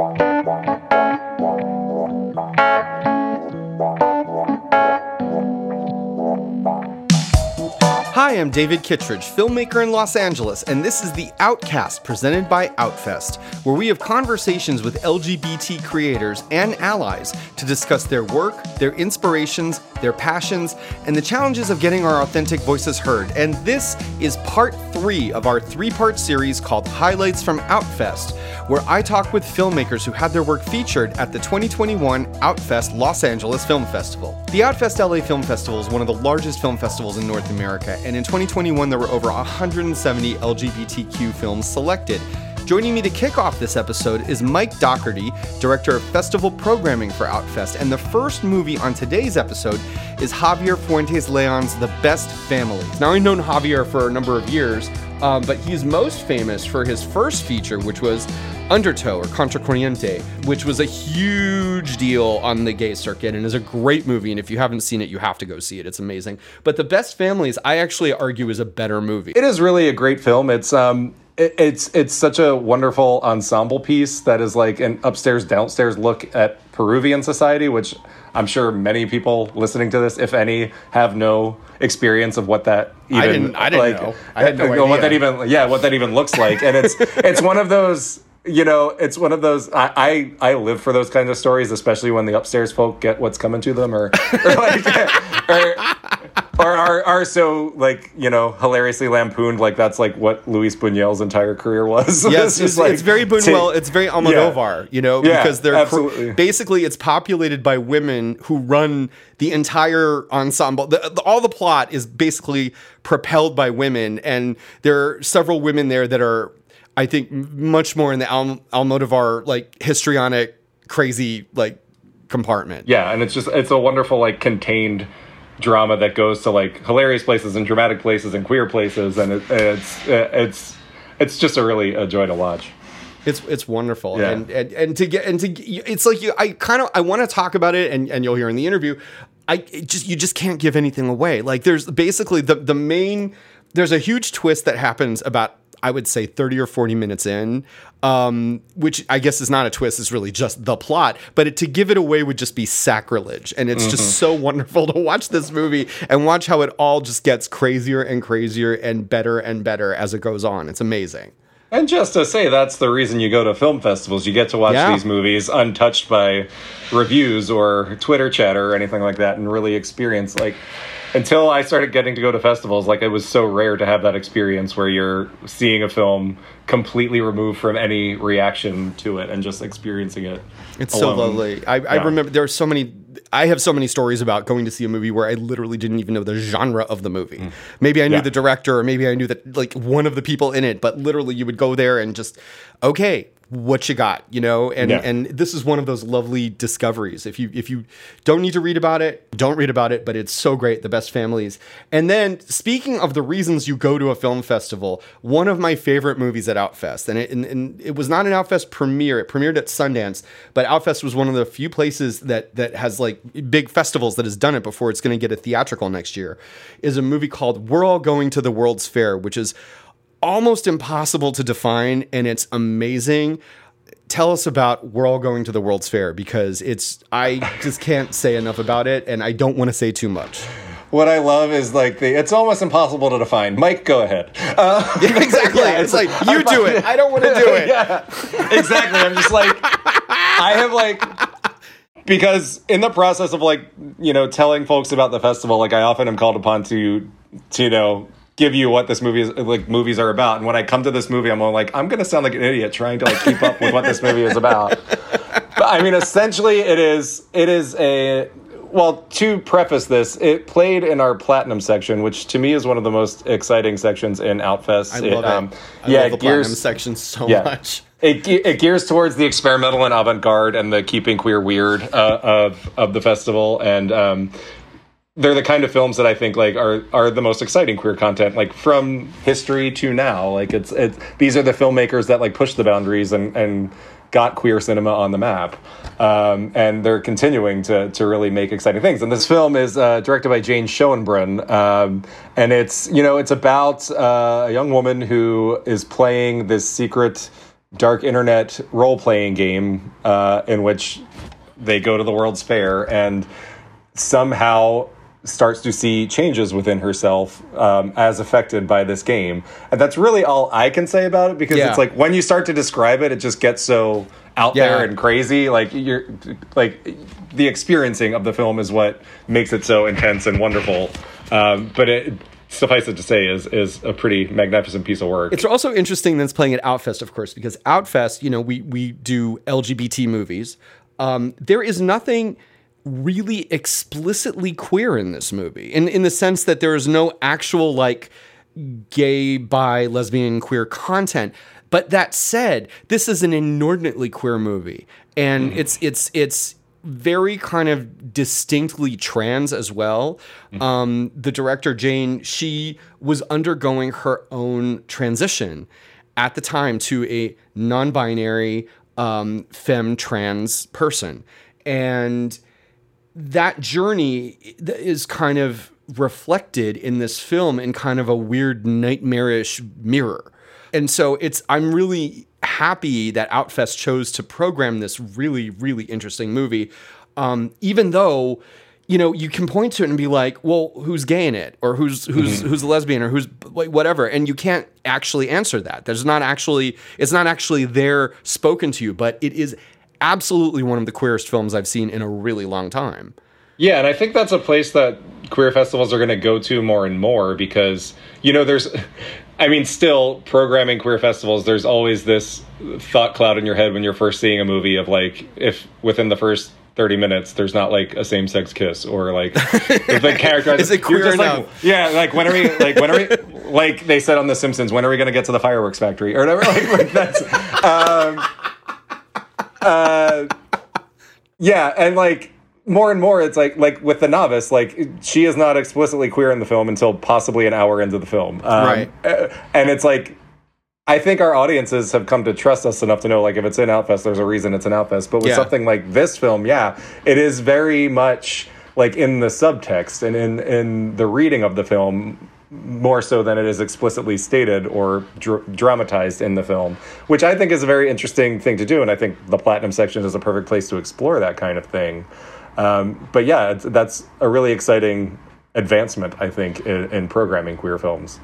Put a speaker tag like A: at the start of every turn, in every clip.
A: Hi, I'm David Kittredge, filmmaker in Los Angeles, and this is The Outcast presented by Outfest, where we have conversations with LGBT creators and allies to discuss their work, their inspirations, their passions, and the challenges of getting our authentic voices heard. And this is part three of our three part series called Highlights from Outfest, where I talk with filmmakers who had their work featured at the 2021 Outfest Los Angeles Film Festival. The Outfest LA Film Festival is one of the largest film festivals in North America, and in 2021 there were over 170 LGBTQ films selected. Joining me to kick off this episode is Mike Dougherty, Director of Festival Programming for Outfest, and the first movie on today's episode is Javier Fuentes Leon's The Best Families. Now, I've known Javier for a number of years, um, but he's most famous for his first feature, which was Undertow or Contra Corriente, which was a huge deal on the gay circuit and is a great movie. And if you haven't seen it, you have to go see it. It's amazing. But The Best Families, I actually argue, is a better movie.
B: It is really a great film. It's um, it's it's such a wonderful ensemble piece that is like an upstairs downstairs look at Peruvian society, which I'm sure many people listening to this, if any, have no experience of what that even
A: I didn't, I didn't
B: like,
A: know. I had no idea.
B: what that even yeah what that even looks like, and it's it's one of those you know, it's one of those. I, I I live for those kinds of stories, especially when the upstairs folk get what's coming to them, or or like, or, or are are so like you know hilariously lampooned. Like that's like what Luis Buñuel's entire career was.
A: Yes, it's,
B: like,
A: it's very Buñuel. it's very Almodovar, you know,
B: Yeah,
A: because they're
B: absolutely.
A: basically it's populated by women who run the entire ensemble. The, the- all the plot is basically propelled by women, and there are several women there that are, I think, much more in the Al- Almodovar like histrionic, crazy like compartment.
B: Yeah, and it's just it's a wonderful like contained drama that goes to like hilarious places and dramatic places and queer places, and it, it's it's it's just a really a joy to watch.
A: It's it's wonderful,
B: Yeah.
A: and, and and to get and to it's like you. I kind of I want to talk about it, and and you'll hear in the interview. I it just you just can't give anything away. Like there's basically the the main. There's a huge twist that happens about I would say 30 or 40 minutes in, um, which I guess is not a twist, it's really just the plot. But it, to give it away would just be sacrilege. And it's just so wonderful to watch this movie and watch how it all just gets crazier and crazier and better and better as it goes on. It's amazing.
B: And just to say, that's the reason you go to film festivals. You get to watch
A: Yeah.
B: these movies untouched by reviews or Twitter chatter or anything like that, and really experience like. Until I started getting to go to festivals, like it was so rare to have that experience where you're seeing a film completely removed from any reaction to it and just experiencing it.
A: It's so lovely. I, I remember there are so many. I have so many stories about going to see a movie where I literally didn't even know the genre of the movie. Maybe I knew
B: Mm. Yeah.
A: the director, or maybe I knew that like one of the people in it. But literally, you would go there and just, okay, what you got, you know? And
B: Yeah.
A: and this is one of those lovely discoveries. If you if you don't need to read about it, don't read about it. But it's so great. The best families. And then speaking of the reasons you go to a film festival, one of my favorite movies at Outfest, and it, and, and it was not an Outfest premiere. It premiered at Sundance, but Outfest was one of the few places that that has like big festivals that has done it before it's going to get a theatrical next year. Is a movie called We're All Going to the World's Fair, which is almost impossible to define, and it's amazing. Tell us about We're All Going to the World's Fair because it's I just can't say enough about it, and I don't want to say too much.
B: What I love is like the it's almost impossible to define. Mike, go ahead. Uh,
A: exactly.
B: Yeah,
A: it's like you do it. I don't want to do it.
B: yeah, exactly. I'm just like, I have like, because in the process of like, you know, telling folks about the festival, like I often am called upon to, to you know, give you what this movie is like movies are about. And when I come to this movie, I'm all like, I'm gonna sound like an idiot trying to like keep up with what this movie is about. But I mean, essentially, it is it is a well. To preface this, it played in our platinum section, which to me is one of the most exciting sections in Outfest.
A: I love it.
B: um,
A: I
B: yeah,
A: love the
B: gears-
A: platinum section so
B: yeah.
A: much.
B: It, it gears towards the experimental and avant-garde and the keeping queer weird uh, of of the festival, and um, they're the kind of films that I think like are are the most exciting queer content, like from history to now. Like it's it's these are the filmmakers that like push the boundaries and and got queer cinema on the map, um, and they're continuing to to really make exciting things. And this film is uh, directed by Jane Schoenbrun, um, and it's you know it's about uh, a young woman who is playing this secret dark internet role playing game uh, in which they go to the World's Fair and somehow starts to see changes within herself um, as affected by this game. And that's really all I can say about it because
A: Yeah.
B: it's like when you start to describe it, it just gets so out
A: Yeah.
B: there and crazy. Like you're like the experiencing of the film is what makes it so intense and wonderful. Um, but it suffice it to say is is a pretty magnificent piece of work.
A: It's also interesting that it's playing at Outfest, of course, because Outfest, you know, we we do LGBT movies. Um, there is nothing really explicitly queer in this movie, in in the sense that there is no actual like gay, bi, lesbian, queer content. But that said, this is an inordinately queer movie, and it's it's it's very kind of distinctly trans as well. Um, the director Jane, she was undergoing her own transition at the time to a non-binary um, femme trans person, and that journey is kind of reflected in this film in kind of a weird nightmarish mirror. And so it's I'm really happy that Outfest chose to program this really really interesting movie. Um, even though you know you can point to it and be like well who's gay in it? Or who's who's who's a lesbian? Or who's whatever. And you can't actually answer that. There's not actually it's not actually there spoken to you but it is absolutely one of the queerest films I've seen in a really long time.
B: Yeah, and I think that's a place that queer festivals are going to go to more and more because, you know, there's, I mean, still programming queer festivals, there's always this thought cloud in your head when you're first seeing a movie of like, if within the first 30 minutes there's not like a same sex kiss or like if the character
A: Is it queer
B: just like, yeah, like when are we, like when are we, like they said on The Simpsons, when are we going to get to the fireworks factory or whatever? Like, like that's, um, uh, yeah, and like more and more, it's like like with the novice, like she is not explicitly queer in the film until possibly an hour into the film, um,
A: Right.
B: uh, And it's like. I think our audiences have come to trust us enough to know, like, if it's in Outfest, there's a reason it's an Outfest. But with
A: Yeah.
B: something like this film, yeah, it is very much like in the subtext and in in the reading of the film more so than it is explicitly stated or dr- dramatized in the film, which I think is a very interesting thing to do. And I think the platinum section is a perfect place to explore that kind of thing. Um, but yeah, that's a really exciting advancement, I think, in, in programming queer films.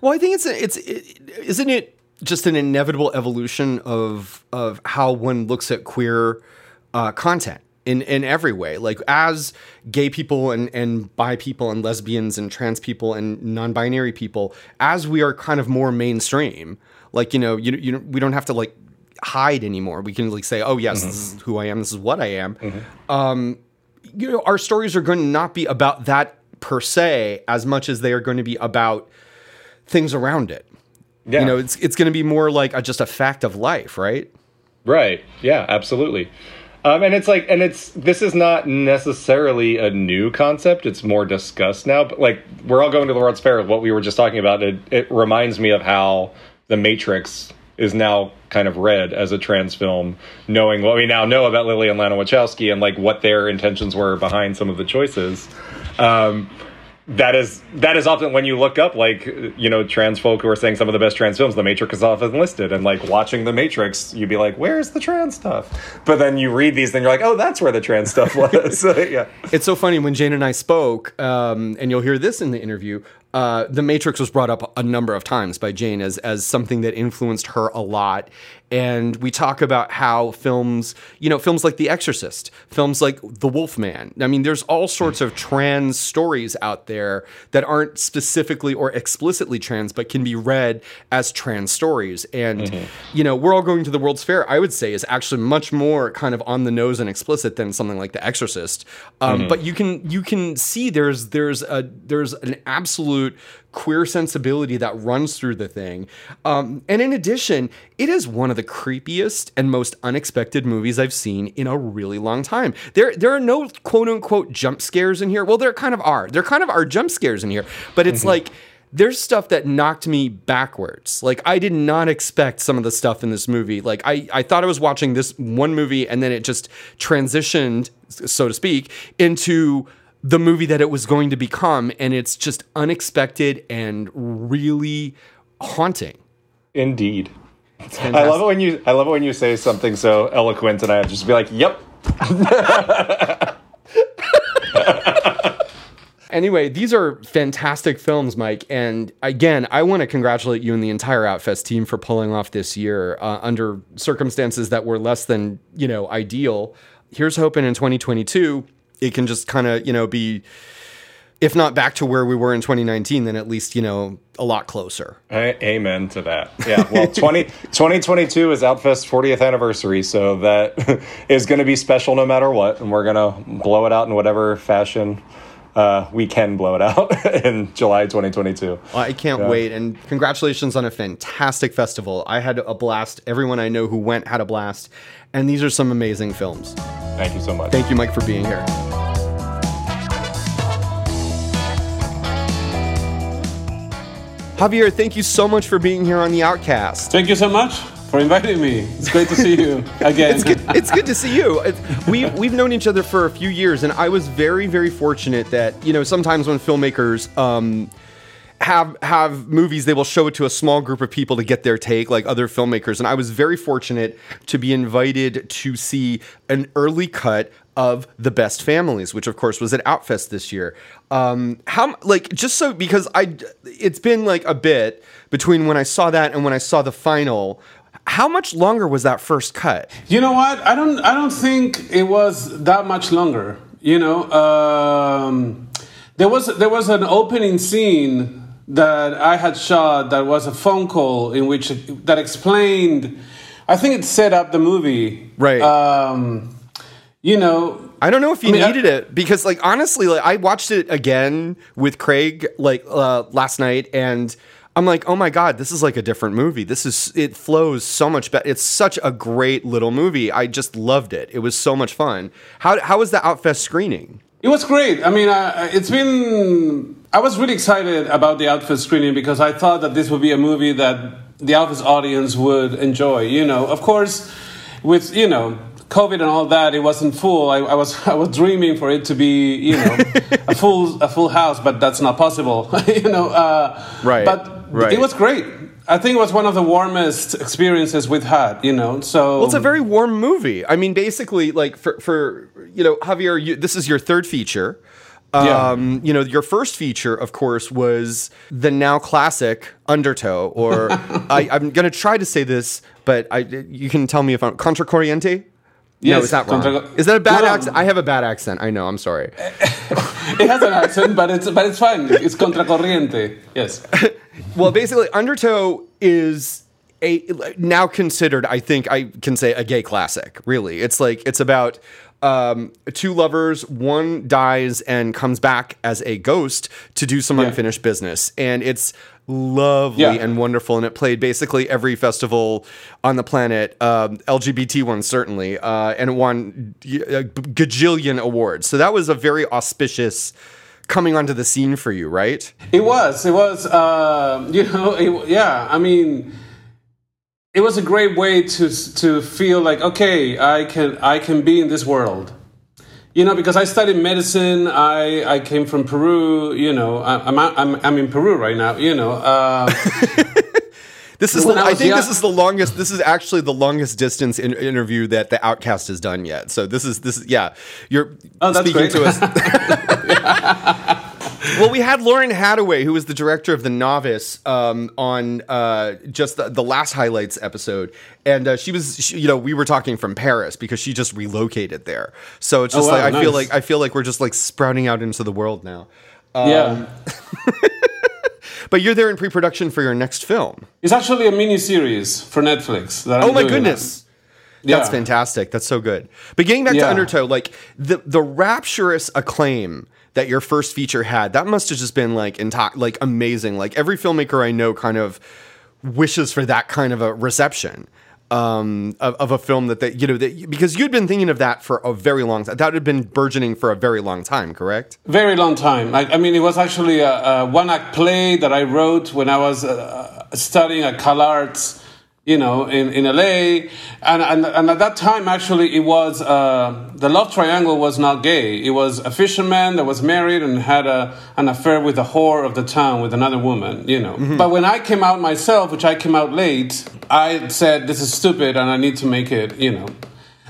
A: Well, I think it's it's it, isn't it just an inevitable evolution of of how one looks at queer uh, content in in every way. Like as gay people and and bi people and lesbians and trans people and non-binary people, as we are kind of more mainstream, like you know, you you we don't have to like hide anymore. We can like say, oh yes, this is who I am. This is what I am. Um, you know, our stories are going to not be about that per se as much as they are going to be about things around it.
B: Yeah.
A: You know, it's it's going to be more like a, just a fact of life, right?
B: Right. Yeah, absolutely. Um, and it's like, and it's this is not necessarily a new concept. It's more discussed now. But like, we're all going to the World's Fair. What we were just talking about. It it reminds me of how The Matrix is now kind of read as a trans film, knowing what we now know about Lily and Lana Wachowski and like what their intentions were behind some of the choices. Um, that is that is often when you look up like you know trans folk who are saying some of the best trans films the matrix is often listed. And like watching the matrix you'd be like where's the trans stuff? But then you read these and you're like oh that's where the trans stuff was. Yeah.
A: It's so funny when Jane and I spoke, um, and you'll hear this in the interview. Uh, the Matrix was brought up a number of times by Jane as as something that influenced her a lot, and we talk about how films, you know, films like The Exorcist, films like The Wolfman. I mean, there's all sorts of trans stories out there that aren't specifically or explicitly trans, but can be read as trans stories. And you know, we're all going to the World's Fair. I would say is actually much more kind of on the nose and explicit than something like The Exorcist. Um, But you can you can see there's there's a there's an absolute queer sensibility that runs through the thing. Um, and in addition, it is one of the creepiest and most unexpected movies I've seen in a really long time. There there are no quote unquote jump scares in here. Well, there kind of are. There kind of are jump scares in here, but it's like there's stuff that knocked me backwards. Like I did not expect some of the stuff in this movie. Like I, I thought I was watching this one movie and then it just transitioned, so to speak, into the movie that it was going to become. And it's just unexpected and really haunting.
B: indeed I love it when you I love it when you say something so eloquent and I just be like, "Yep."
A: Anyway, these are fantastic films, Mike. And again, I want to congratulate you and the entire Outfest team for pulling off this year uh, under circumstances that were less than, you know, ideal. Here's hoping in 2022 it can just kind of, you know, be if not back to where we were in 2019, then at least, you know, a lot closer.
B: amen to that. Yeah. Well, 20, 2022 is Outfest 40th anniversary. So that is going to be special no matter what. And we're going to blow it out in whatever fashion uh, we can blow it out in July 2022.
A: I can't yeah. wait. And congratulations on a fantastic festival. I had a blast. Everyone I know who went had a blast. And these are some amazing films.
B: Thank you so much.
A: Thank you, Mike, for being here. Javier, thank you so much for being here on the Outcast.
C: Thank you so much for inviting me. It's great to see you again.
A: it's, good, it's good to see you. we we've known each other for a few years, and I was very very fortunate that you know sometimes when filmmakers. Um, have have movies they will show it to a small group of people to get their take like other filmmakers and I was very fortunate to be invited to see an early cut of the best families which of course was at Outfest this year um how like just so because I it's been like a bit between when I saw that and when I saw the final how much longer was that first cut?
C: You know what? I don't. I don't think it was that much longer. You know, um, there was there was an opening scene that I had shot that was a phone call in which that explained. I think it set up the movie.
A: Right.
C: Um, you know,
A: I don't know if you I mean, needed I, it because, like, honestly, like I watched it again with Craig like uh, last night, and I'm like, oh my god, this is like a different movie. This is it flows so much better. It's such a great little movie. I just loved it. It was so much fun. How how was the Outfest screening?
C: It was great. I mean, uh, it's been. I was really excited about the Outfest screening because I thought that this would be a movie that the Outfest audience would enjoy. You know, of course, with you know COVID and all that, it wasn't full. I, I, was I was dreaming for it to be, you know, a full a full house, but that's not possible. you know, uh,
A: right?
C: But
A: right.
C: it was great. I think it was one of the warmest experiences we've had. You know, so
A: well, it's a very warm movie. I mean, basically, like for for you know, Javier, you, this is your third feature. Um, yeah. you know, your first feature, of course, was the now classic Undertow, or I, am going to try to say this, but I, you can tell me if I'm Contra Corriente. Yes, no, it's not wrong. Is that a bad accent? I have a bad accent. I know. I'm sorry.
C: it has an accent, but it's but it's fine. It's contracorriente. Yes.
A: well, basically, Undertow is a now considered. I think I can say a gay classic. Really, it's like it's about um, two lovers. One dies and comes back as a ghost to do some yeah. unfinished business, and it's lovely yeah. and wonderful. And it played basically every festival on the planet, um, LGBT ones certainly, uh, and it won a gajillion awards. So that was a very auspicious coming onto the scene for you, right?
C: It was. It was. Uh, you know. It, yeah. I mean. It was a great way to to feel like okay, I can I can be in this world you know, because I studied medicine. I, I came from Peru. You know, I'm I'm I'm in Peru right now. You know. Uh,
A: this is. The, I, I think young, this is the longest. This is actually the longest distance in, interview that the Outcast has done yet. So this is this is yeah. You're oh, speaking great. to us. well, we had Lauren Hadaway, who was the director of The Novice, um, on uh, just the, the, last highlights episode, and uh, she was, she, you know, we were talking from Paris because she just relocated there. So it's just oh, wow, like I feel like I feel like we're just like sprouting out into the world now.
C: Um, yeah.
A: but you're there in pre-production for your next film.
C: It's actually a mini series for Netflix.
A: oh my goodness. That's yeah. fantastic. That's so good. But getting back yeah. to Undertow, like the the rapturous acclaim that your first feature had, that must have just been like into- like amazing. Like every filmmaker I know kind of wishes for that kind of a reception um, of, of, a film that they, you know, that, because you'd been thinking of that for a very long time. That had been burgeoning for a very long time, correct?
C: Very long time. I, I mean, it was actually a, a one act play that I wrote when I was uh, studying at CalArts you know, in, in LA. And, and, and at that time, actually, it was, uh, the love triangle was not gay. It was a fisherman that was married and had a, an affair with a whore of the town with another woman, you know. Mm-hmm. But when I came out myself, which I came out late, I said, this is stupid and I need to make it, you know.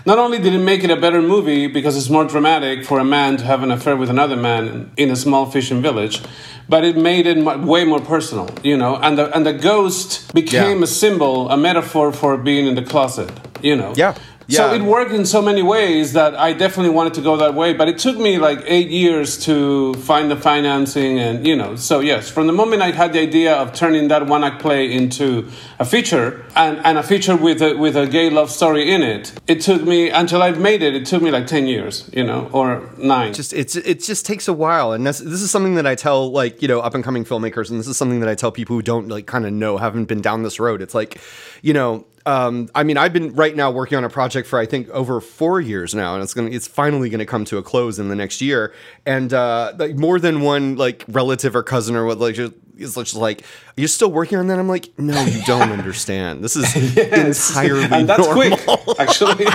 C: Not only did it make it a better movie because it's more dramatic for a man to have an affair with another man in a small fishing village, but it made it way more personal, you know. And the and the ghost became yeah. a symbol, a metaphor for being in the closet, you know.
A: Yeah.
C: Yeah. So it worked in so many ways that I definitely wanted to go that way. But it took me like eight years to find the financing, and you know. So yes, from the moment I had the idea of turning that one act play into a feature and, and a feature with a, with a gay love story in it, it took me until I made it. It took me like ten years, you know, or nine.
A: Just it's it just takes a while, and this, this is something that I tell like you know up and coming filmmakers, and this is something that I tell people who don't like kind of know haven't been down this road. It's like you know um, I mean, I've been right now working on a project for I think over four years now, and it's gonna it's finally gonna come to a close in the next year. And uh, like more than one like relative or cousin or what like just, is just like, you're still working on that?" I'm like, "No, you don't understand. This is yes. entirely and that's normal. quick,
C: actually."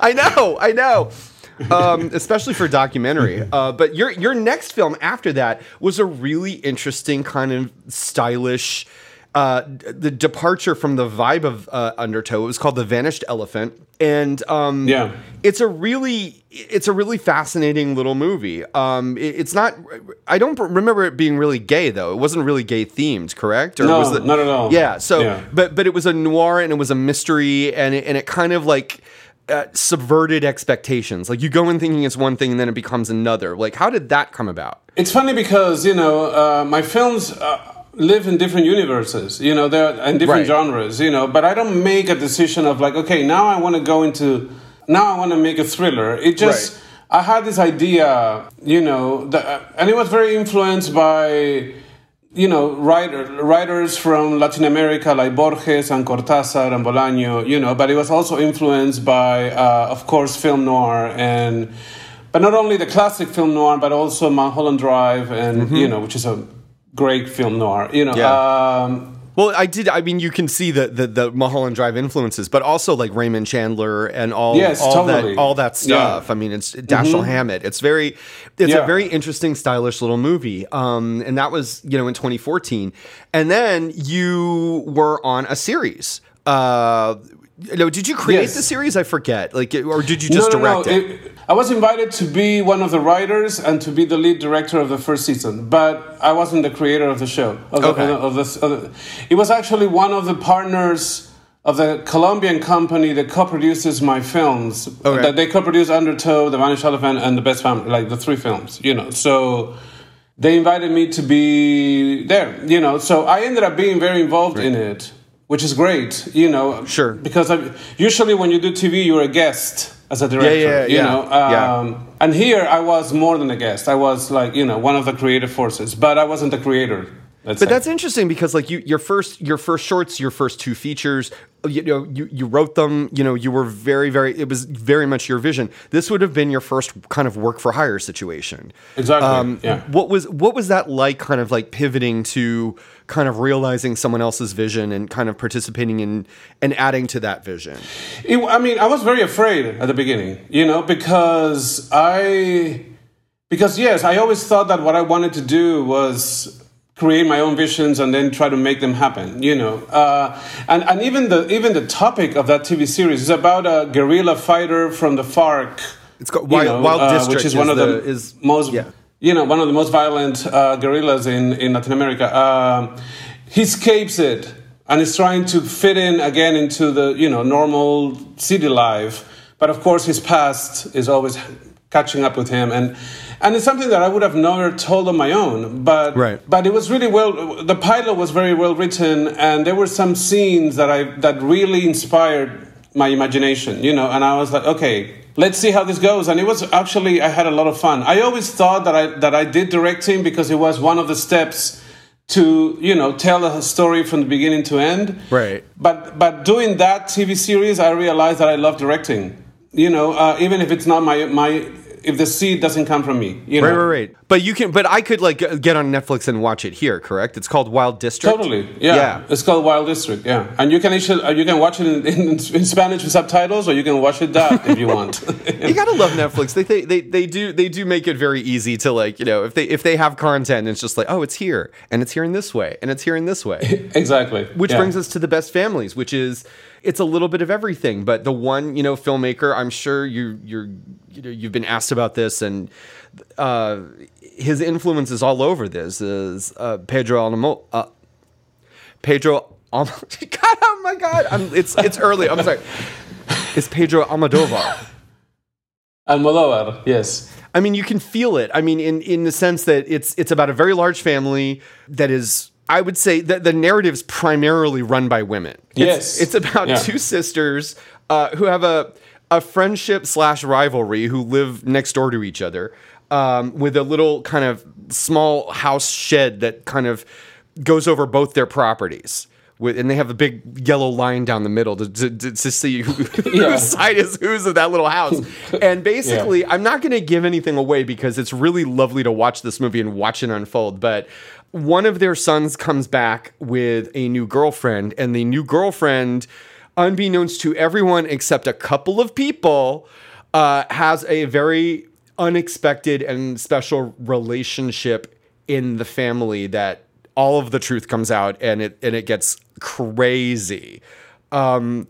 A: I know, I know. um, especially for documentary. Uh, but your your next film after that was a really interesting kind of stylish uh, the departure from the vibe of uh, Undertow. It was called The Vanished Elephant, and um,
C: yeah,
A: it's a really it's a really fascinating little movie. Um, it, it's not. I don't remember it being really gay though. It wasn't really gay themed, correct?
C: Or no,
A: was
C: it, not at all.
A: Yeah. So, yeah. but but it was a noir and it was a mystery and it, and it kind of like. Uh, subverted expectations. Like you go in thinking it's one thing and then it becomes another. Like, how did that come about?
C: It's funny because you know uh, my films. Uh, live in different universes, you know, they're in different right. genres, you know, but I don't make a decision of like, okay, now I want to go into, now I want to make a thriller. It just, right. I had this idea, you know, that, and it was very influenced by, you know, writer, writers from Latin America like Borges and Cortázar and Bolaño, you know, but it was also influenced by, uh, of course, film noir and, but not only the classic film noir, but also Mulholland Drive and, mm-hmm. you know, which is a great film noir. You know, yeah. Um,
A: well, I did. I mean, you can see the, the the Mulholland Drive influences, but also like Raymond Chandler and all
C: yes,
A: all
C: totally.
A: that all that stuff. Yeah. I mean, it's Dashiell mm-hmm. Hammett. It's very, it's yeah. a very interesting, stylish little movie. Um, and that was you know in 2014, and then you were on a series. Uh, no, did you create yes. the series? I forget. Like, or did you just no, no, direct no. it? it?
C: I was invited to be one of the writers and to be the lead director of the first season, but I wasn't the creator of the show. Of okay. The, of the, of the, it was actually one of the partners of the Colombian company that co-produces my films. Okay. That they co-produce Undertow, The Vanished Elephant, and The Best Family, like the three films. You know, so they invited me to be there. You know, so I ended up being very involved right. in it which is great, you know.
A: Sure.
C: Because I, usually when you do TV, you're a guest as a director, yeah, yeah, you yeah. know. Um, yeah. And here I was more than a guest. I was like, you know, one of the creative forces, but I wasn't the creator.
A: But say. that's interesting because like you, your first, your first shorts, your first two features, you know you, you wrote them you know you were very very it was very much your vision this would have been your first kind of work for hire situation
C: exactly um, yeah.
A: what was what was that like kind of like pivoting to kind of realizing someone else's vision and kind of participating in and adding to that vision
C: it, i mean i was very afraid at the beginning you know because i because yes i always thought that what i wanted to do was create my own visions and then try to make them happen you know. Uh, and, and even the even the topic of that tv series is about a guerrilla fighter from the farc
A: it's called wild, know, wild uh,
C: which is, is one of the, is, most yeah. you know one of the most violent uh, guerrillas in, in latin america. Um, he escapes it and is trying to fit in again into the you know normal city life. But of course his past is always catching up with him and and it's something that I would have never told on my own. But
A: right.
C: but it was really well. The pilot was very well written, and there were some scenes that I that really inspired my imagination. You know, and I was like, okay, let's see how this goes. And it was actually I had a lot of fun. I always thought that I that I did directing because it was one of the steps to you know tell a story from the beginning to end.
A: Right.
C: But but doing that TV series, I realized that I love directing. You know, uh, even if it's not my my if the seed doesn't come from me. You know?
A: Right, right, right. But you can, but I could like get on Netflix and watch it here. Correct? It's called Wild District.
C: Totally, yeah.
A: Yeah.
C: It's called Wild District, yeah. And you can actually, uh, you can watch it in, in, in Spanish with subtitles, or you can watch it dubbed if you want.
A: You gotta love Netflix. They, they they they do they do make it very easy to like you know if they if they have content it's just like oh it's here and it's here in this way and it's here in this way.
C: exactly.
A: Which
C: yeah.
A: brings us to the best families, which is it's a little bit of everything. But the one you know filmmaker, I'm sure you you're you know you've been asked about this, and uh, his influence is all over this. Is uh, Pedro Alamo, uh, Pedro? God, oh my God! I'm, it's it's early. I'm sorry. It's Pedro Almodovar.
C: Almodovar, yes.
A: I mean, you can feel it. I mean, in in the sense that it's it's about a very large family that is. I would say that the narrative's primarily run by women.
C: Yes.
A: it's, it's about
C: Yeah.
A: two sisters uh, who have a a friendship slash rivalry who live next door to each other um, with a little kind of small house shed that kind of goes over both their properties. With, and they have a big yellow line down the middle to, to, to, to see who,
C: Yeah.
A: whose side is whose of that little house. And basically, I'm not going to give anything away because it's really lovely to watch this movie and watch it unfold. But one of their sons comes back with a new girlfriend, and the new girlfriend, unbeknownst to everyone except a couple of people, uh, has a very unexpected and special relationship in the family that all of the truth comes out and it and it gets crazy. Um,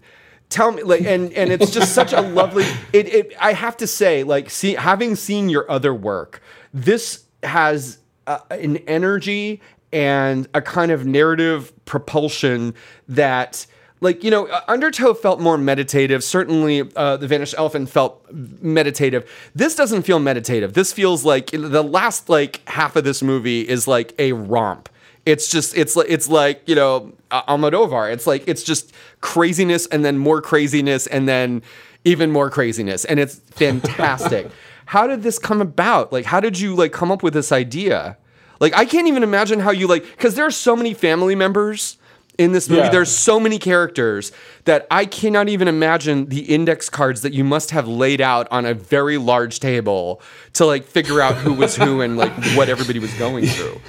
A: tell me like and and it's just such a lovely it, it i have to say like see having seen your other work this has uh, an energy and a kind of narrative propulsion that like you know undertow felt more meditative. Certainly uh, the vanished elephant felt meditative. This doesn't feel meditative. This feels like the last like half of this movie is like a romp it's just it's like it's like you know Almodovar. It's like it's just craziness and then more craziness and then even more craziness, and it's fantastic. how did this come about? Like, how did you like come up with this idea? Like, I can't even imagine how you like because there are so many family members in this movie.
C: Yeah.
A: There's so many characters that I cannot even imagine the index cards that you must have laid out on a very large table to like figure out who was who and like what everybody was going through.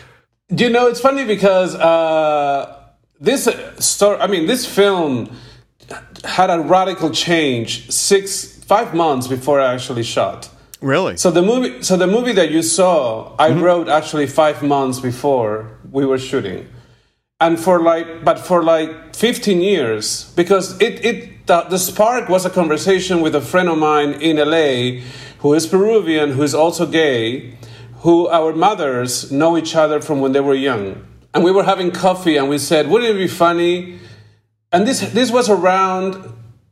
C: You know, it's funny because uh, this story, I mean, this film had a radical change six, five months before I actually shot.
A: Really?
C: So the movie, so the movie that you saw, I wrote actually five months before we were shooting, and for like, but for like fifteen years, because it it the, the spark was a conversation with a friend of mine in LA, who is Peruvian, who is also gay, who our mothers know each other from when they were young, and we were having coffee, and we said, wouldn't it be funny? And this this was around,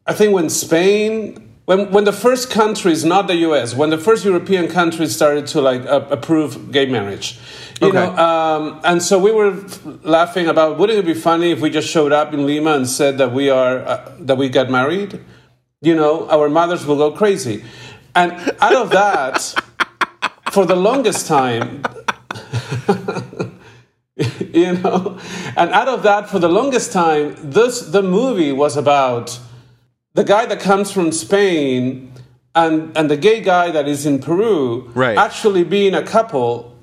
C: I think, when Spain when, when the first countries, not the U.S., when the first European countries started to like uh, approve gay marriage, you
A: Okay.
C: know, um, and so we were f- laughing about wouldn't it be funny if we just showed up in Lima and said that we are uh, that we got married, you know, our mothers will go crazy, and out of that, for the longest time. you know and out of that for the longest time this the movie was about the guy that comes from Spain and and the gay guy that is in Peru
A: Right.
C: actually being a couple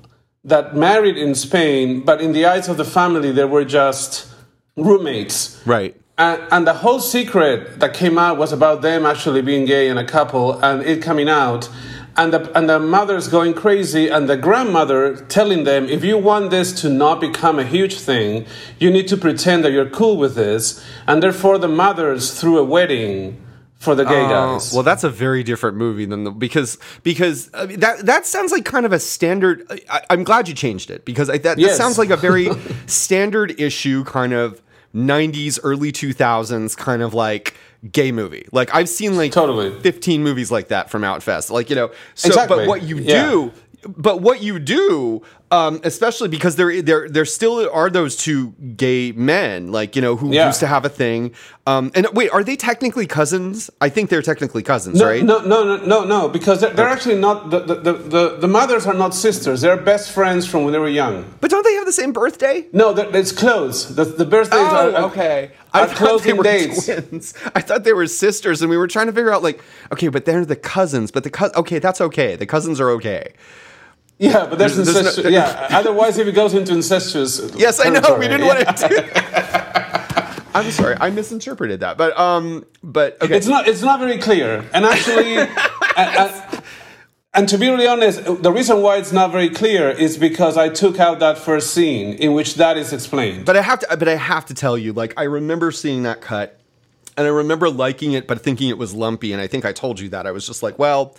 C: that married in Spain, but in the eyes of the family they were just roommates.
A: Right.
C: And, and the whole secret that came out was about them actually being gay and a couple and it coming out. And the, and the mothers going crazy, and the grandmother telling them, if you want this to not become a huge thing, you need to pretend that you're cool with this. And therefore, the mothers threw a wedding for the gay oh, guys.
A: Oh, Well, that's a very different movie than the because because I mean, that that sounds like kind of a standard. I, I'm glad you changed it because I, that, that sounds like a very standard issue kind of 90s early 2000s kind of like gay movie. Like I've seen like
C: Totally.
A: 15 movies like that from Outfest. Like you know, so
C: Exactly.
A: but what you
C: Yeah.
A: do. But what you do, um, especially because there, there, there still are those two gay men, like you know, who
C: Yeah.
A: used to have a thing. Um, and wait, are they technically cousins? I think they're technically cousins,
C: no,
A: right?
C: no, no, no, no, no, because they're, they're actually not, the, the, the, the, the mothers are not sisters. They're best friends from when they were young.
A: But don't they have the same birthday?
C: No, it's close. The, the birthdays
A: Oh,
C: are.
A: okay. I thought they were
C: dates.
A: twins. I thought they were sisters, and we were trying to figure out like, okay, but they're the cousins. But the cous okay, that's okay. The cousins are okay.
C: Yeah, but there's,
A: There's- there's no-
C: yeah, otherwise if it goes into incestuous.
A: Yes, I know. We didn't
C: yeah.
A: want to. I'm sorry, I misinterpreted that. But um, but okay.
C: It's not. It's not very clear. And actually, and, and, and to be really honest, the reason why it's not very clear is because I took out that first scene in which that is explained.
A: But I have to. But I have to tell you, like, I remember seeing that cut, and I remember liking it, but thinking it was lumpy. And I think I told you that I was just like, well,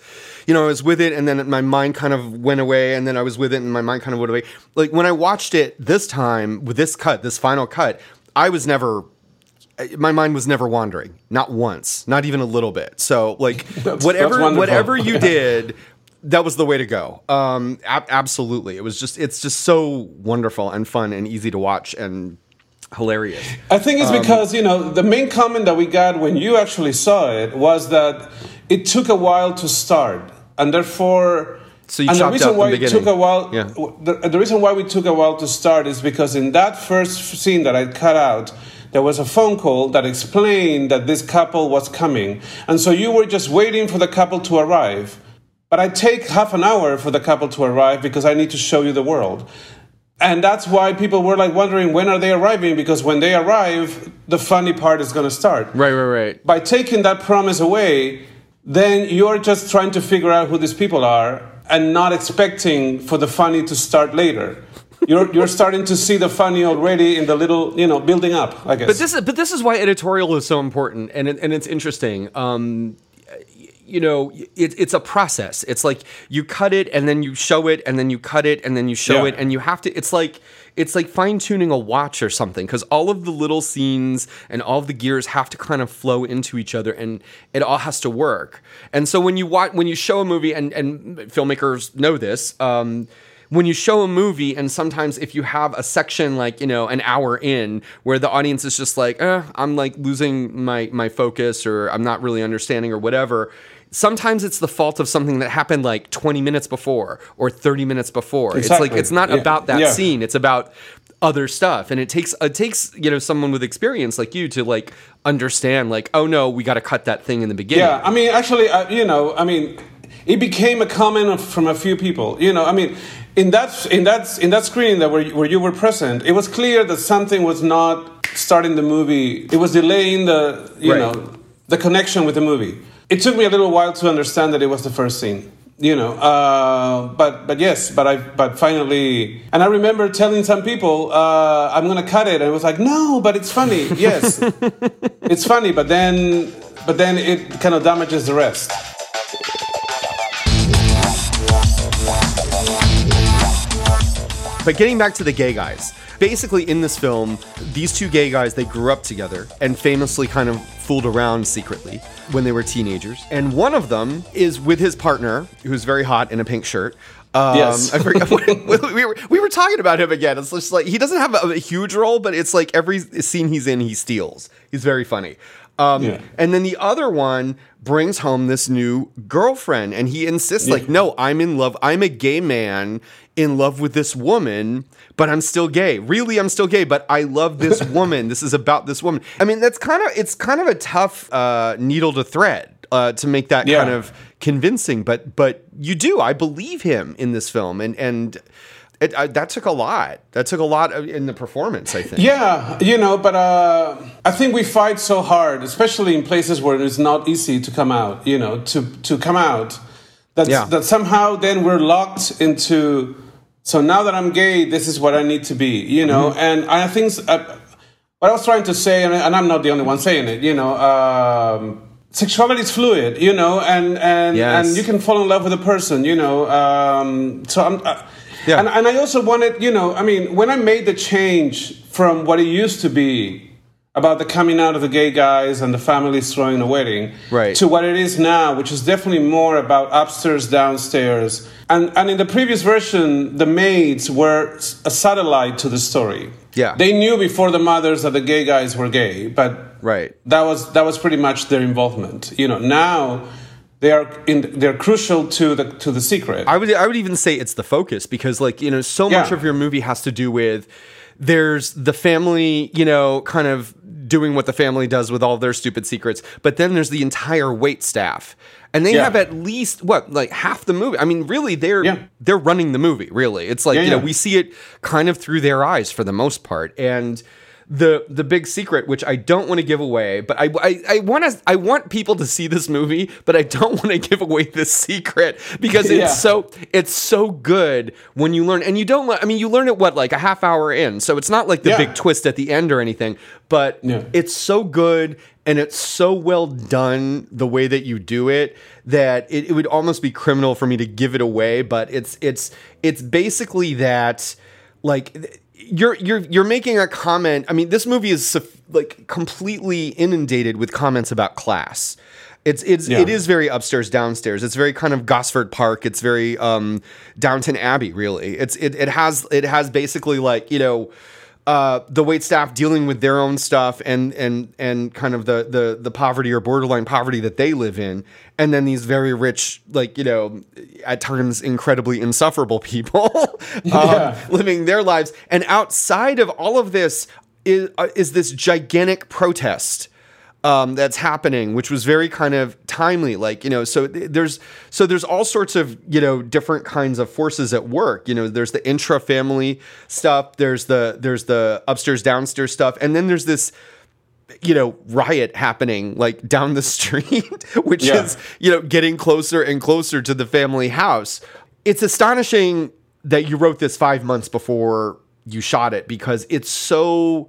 A: you know, I was with it, and then my mind kind of went away, and then I was with it, and my mind kind of went away. Like when I watched it this time with this cut, this final cut, I was never. My mind was never wandering, not once, not even a little bit. So, like,
C: That's-
A: whatever,
C: that's
A: whatever you did, that was the way to go. Um, ab- absolutely, it was just, it's just so wonderful and fun and easy to watch and hilarious.
C: I think
A: Um,
C: it's because you know the main comment that we got when you actually saw it was that it took a while to start, and therefore.
A: So you
C: and the reason
A: out the
C: why it took a while,
A: Yeah.
C: the, the reason why we took a while to start is because in that first scene that I cut out, there was a phone call that explained that this couple was coming, and so you were just waiting for the couple to arrive. But I take half an hour for the couple to arrive because I need to show you the world. And that's why people were like wondering when are they arriving because when they arrive, the funny part is going to start.
A: Right, right, right.
C: By taking that promise away, then you're just trying to figure out who these people are and not expecting for the funny to start later. You're, you're starting to see the funny already in the little, you know, building up, I guess.
A: But this is but this is why editorial is so important and it, and it's interesting. Um, you know, it, it's a process. It's like you cut it and then you show it and then you cut it and then you show
C: Yeah.
A: it and you have to. It's like it's like fine tuning a watch or something because all of the little scenes and all of the gears have to kind of flow into each other and it all has to work. And so when you watch when you show a movie and and filmmakers know this. Um, when you show a movie and sometimes if you have a section like you know an hour in where the audience is just like eh, i'm like losing my my focus or i'm not really understanding or whatever sometimes it's the fault of something that happened like 20 minutes before or 30 minutes before Exactly. it's like it's not
C: Yeah.
A: about that
C: Yeah.
A: scene it's about other stuff and it takes it takes you know someone with experience like you to like understand like oh no we got to cut that thing in the beginning
C: Yeah, I mean, actually, uh, you know, I mean, it became a comment from a few people. You know, I mean, in that in that in that screen that where, where you were present, it was clear that something was not starting the movie. It was delaying the you
A: Right.
C: know the connection with the movie. It took me a little while to understand that it was the first scene. You know, uh, but but yes, but I but finally, and I remember telling some people, uh, I'm gonna cut it, and it was like, no, but it's funny. Yes, it's funny, but then but then it kind of damages the rest.
A: But getting back to the gay guys, basically in this film, these two gay guys they grew up together and famously kind of fooled around secretly when they were teenagers. And one of them is with his partner, who's very hot in a pink shirt. Um,
C: Yes.
A: I forget, we, were, we were talking about him again. It's just like he doesn't have a, a huge role, but it's like every scene he's in, he steals. He's very funny. Um,
C: Yeah.
A: And then the other one brings home this new girlfriend, and he insists, like, no, I'm in love. I'm a gay man in love with this woman, but I'm still gay. Really, I'm still gay, but I love this woman. This is about this woman. I mean, that's kind of it's kind of a tough uh, needle to thread uh, to make that
C: Yeah.
A: kind of convincing. But but you do. I believe him in this film, and and. It, I, that took a lot. That took a lot of, in the performance, I think.
C: Yeah, you know, but uh, I think we fight so hard, especially in places where it's not easy to come out. You know, to to come out. That
A: Yeah.
C: that somehow then we're locked into. So now that I'm gay, this is what I need to be. You know,
A: Mm-hmm.
C: and I think uh, what I was trying to say, and, and I'm not the only one saying it. You know. Um, Sexuality is fluid, you know, and and
A: Yes.
C: and you can fall in love with a person, you know. Um, so I'm, uh,
A: Yeah.
C: and, and I also wanted, you know, I mean, when I made the change from what it used to be about the coming out of the gay guys and the families throwing a wedding
A: Right.
C: to what it is now, which is definitely more about upstairs, downstairs. And, and in the previous version, the maids were a satellite to the story.
A: Yeah.
C: They knew before the mothers that the gay guys were gay, but
A: Right.
C: that was that was pretty much their involvement. You know, now they are in, they're crucial to the to the secret.
A: I would I would even say it's the focus because like you know so much of your movie has to do with there's the family you know kind of doing what the family does with all their stupid secrets. But then there's the entire wait staff. And they
C: Yeah.
A: have at least what, like half the movie. I mean, really, they're
C: Yeah.
A: they're running the movie. Really, it's like
C: Yeah,
A: you know we see it kind of through their eyes for the most part. And the the big secret, which I don't want to give away, but I I, I want to I want people to see this movie, but I don't want to give away this secret because it's
C: Yeah.
A: so it's so good when you learn and you don't. learn- I mean, you learn it what like a half hour in, so it's not like the
C: Yeah.
A: big twist at the end or anything, but
C: Yeah.
A: it's so good and it's so well done the way that you do it that it, it would almost be criminal for me to give it away but it's it's it's basically that like you're you're you're making a comment i mean this movie is like completely inundated with comments about class. It's it's
C: Yeah.
A: it is very upstairs downstairs. It's very kind of gosford park. It's very um downton abbey really. It's it, it has it has basically like you know uh, the wait staff dealing with their own stuff and and and kind of the the the poverty or borderline poverty that they live in, and then these very rich, like you know, at times incredibly insufferable people um,
C: Yeah.
A: living their lives. And outside of all of this is uh, is this gigantic protest um, that's happening, which was very kind of timely. Like you know, so th- there's so there's all sorts of you know different kinds of forces at work. You know, there's the intra family stuff. There's the there's the upstairs downstairs stuff, and then there's this you know riot happening like down the street, which
C: Yeah.
A: is you know getting closer and closer to the family house. It's astonishing that you wrote this five months before you shot it because it's so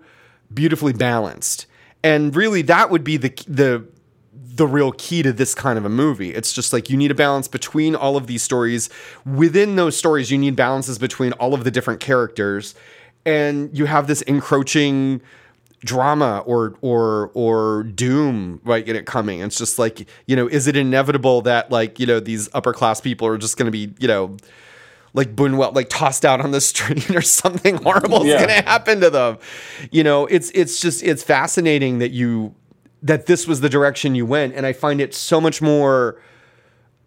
A: beautifully balanced. And really, that would be the the the real key to this kind of a movie. It's just like you need a balance between all of these stories. Within those stories, you need balances between all of the different characters, and you have this encroaching drama or or or doom right in it coming. It's just like you know, is it inevitable that like you know these upper class people are just going to be you know like Buñuel like tossed out on the street or something horrible is
C: Yeah.
A: going to happen to them. You know, it's it's just it's fascinating that you that this was the direction you went and I find it so much more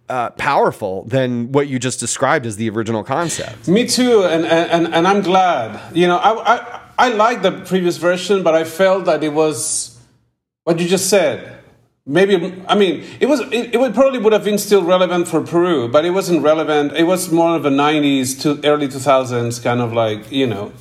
A: uh, powerful than what you just described as the original concept.
C: Me too, and, and, and I'm glad. You know, I, I, I like the previous version, but I felt that it was what you just said. Maybe I mean it was it, it would probably would have been still relevant for Peru, but it wasn't relevant. It was more of a '90s to early 2000s kind of like you know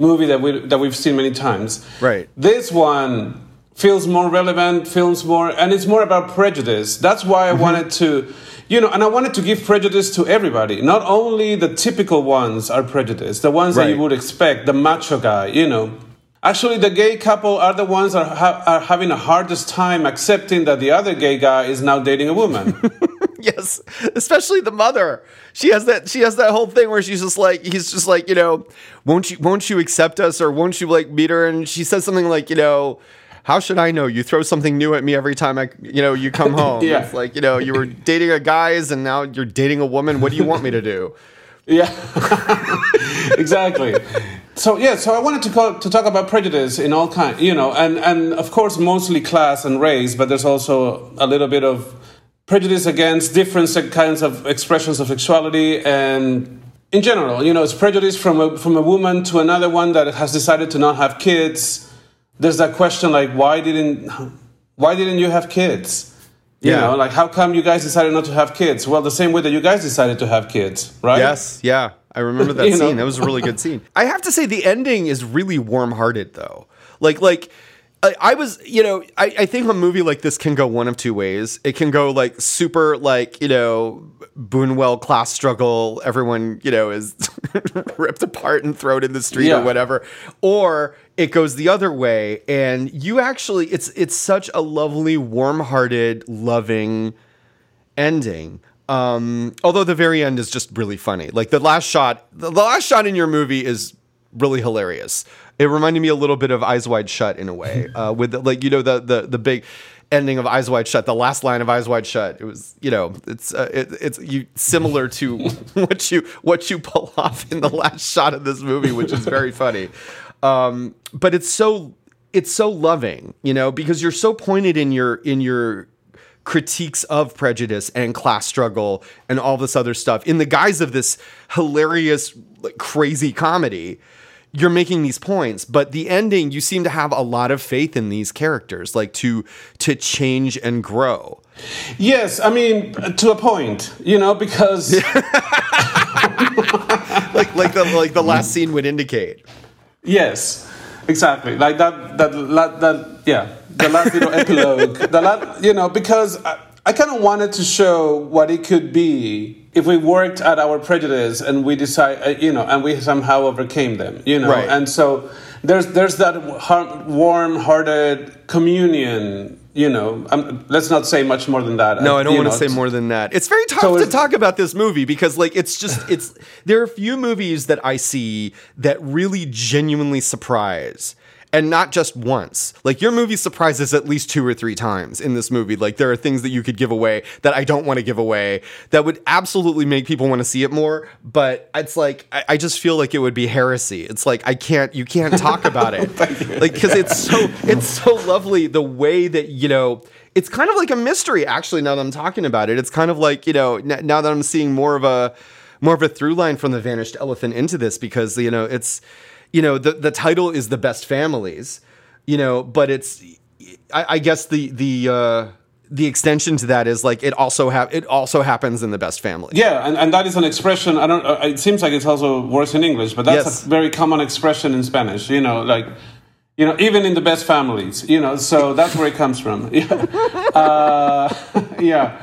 C: movie that we that we've seen many times.
A: Right.
C: This one feels more relevant, feels more, and it's more about prejudice. That's why I mm-hmm. wanted to, you know, and I wanted to give prejudice to everybody. Not only the typical ones are prejudiced, the ones that you would expect, the macho guy, you know. Actually, the gay couple are the ones that are, ha- are having the hardest time accepting that the other gay guy is now dating a woman.
A: yes, especially the mother. She has that. She has that whole thing where she's just like, he's just like, you know, won't you, won't you accept us, or won't you like meet her? And she says something like, you know, how should I know? You throw something new at me every time I, you know, you come home.
C: Yeah.
A: It's like, you know, you were dating a guys and now you're dating a woman. What do you want me to do?
C: Yeah, exactly. So yeah, so I wanted to call, to talk about prejudice in all kind, you know, and and of course mostly class and race, but there's also a little bit of prejudice against different kinds of expressions of sexuality and in general, you know, it's prejudice from a, from a woman to another one that has decided to not have kids. There's that question like, why didn't why didn't you have kids? You
A: Yeah.
C: know, like how come you guys decided not to have kids? Well, the same way that you guys decided to have kids, right?
A: Yes, yeah. I remember that
C: know?
A: scene. That was a really good scene. I have to say the ending is really warm-hearted though. Like like I, I was, you know, I, I think a movie like this can go one of two ways. It can go like super like, you know, Buñuel class struggle, everyone, you know, is ripped apart and thrown in the street
C: Yeah.
A: or whatever. Or it goes the other way and you actually it's it's such a lovely, warm-hearted, loving ending. Um, although the very end is just really funny. Like the last shot, the last shot in your movie is really hilarious. It reminded me a little bit of Eyes Wide Shut in a way, uh, with the, like you know the the the big ending of Eyes Wide Shut, the last line of Eyes Wide Shut. It was you know it's uh, it, it's you similar to what you what you pull off in the last shot of this movie, which is very funny. Um, but it's so it's so loving, you know, because you're so pointed in your in your critiques of prejudice and class struggle and all this other stuff in the guise of this hilarious like, crazy comedy you're making these points, but the ending you seem to have a lot of faith in these characters, like to to change and grow.
C: Yes, I mean to a point, you know, because
A: like like the like the last scene would indicate.
C: Yes, exactly. Like that that that, that yeah, the last little epilogue. The last, you know, because I, I kind of wanted to show what it could be if we worked at our prejudice and we decide, uh, you know, and we somehow overcame them, you know,
A: Right.
C: and so there's there's that heart, warm-hearted communion. You know, um, let's not say much more than that.
A: No, I don't
C: You
A: want to say more than that. It's very tough
C: So
A: to talk about this movie because like it's just it's there are a few movies that I see that really genuinely surprise. And not just once. Like your movie surprises at least two or three times in this movie. Like there are things that you could give away that I don't want to give away that would absolutely make people want to see it more. But it's like I, I just feel like it would be heresy. It's like I can't you can't talk about it. Oh like because it's so it's so lovely the way that you know it's kind of like a mystery actually now that i'm talking about it it's kind of like you know n- now that i'm seeing more of a more of a through line from the vanished elephant into this because you know it's you know the the title is the best families you know but it's i, I guess the the uh the extension to that is like it also have it also happens in the best family
C: Yeah, and, and that is an expression. I don't. Uh, it seems like it's also worse in English, but that's
A: Yes.
C: a very common expression in Spanish. You know, like, you know, even in the best families. You know, so that's where it comes from. Yeah, uh, yeah.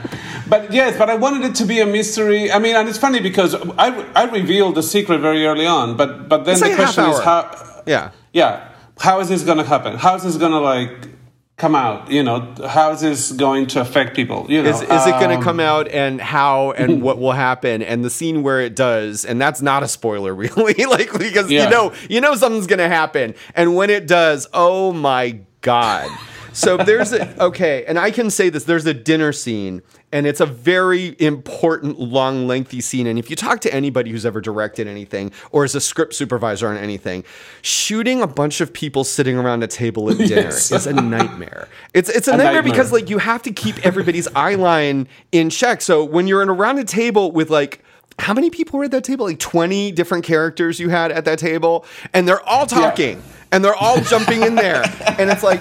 C: But yes, but I wanted it to be a mystery. I mean, and it's funny because I, I revealed the secret very early on, but but then
A: It's
C: the
A: like
C: question is how.
A: yeah
C: Yeah, how is this going to happen? How is this going to like come out? You know, how is this going to affect people? You know,
A: Is, is it going to
C: um,
A: come out and how and what will happen and the scene where it does and that's not a spoiler really like because
C: Yeah.
A: you know you know something's going to happen and when it does oh my god so there's a okay and I can say this there's a dinner scene and it's a very important long lengthy scene and if you talk to anybody who's ever directed anything or is a script supervisor on anything shooting a bunch of people sitting around a table at dinner
C: Yes.
A: is a nightmare it's it's a, nightmare,
C: nightmare.
A: because like you have to keep everybody's eye line in check. So when you're in around a table with like how many people were at that table? Like 20 different characters you had at that table, and they're all talking and they're all jumping in there. And it's like,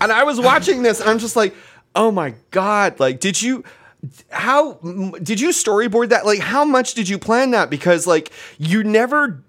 A: and I was watching this and I'm just like, oh my God, like, did you. How did you storyboard that? Like, how much did you plan that? Because, like, you never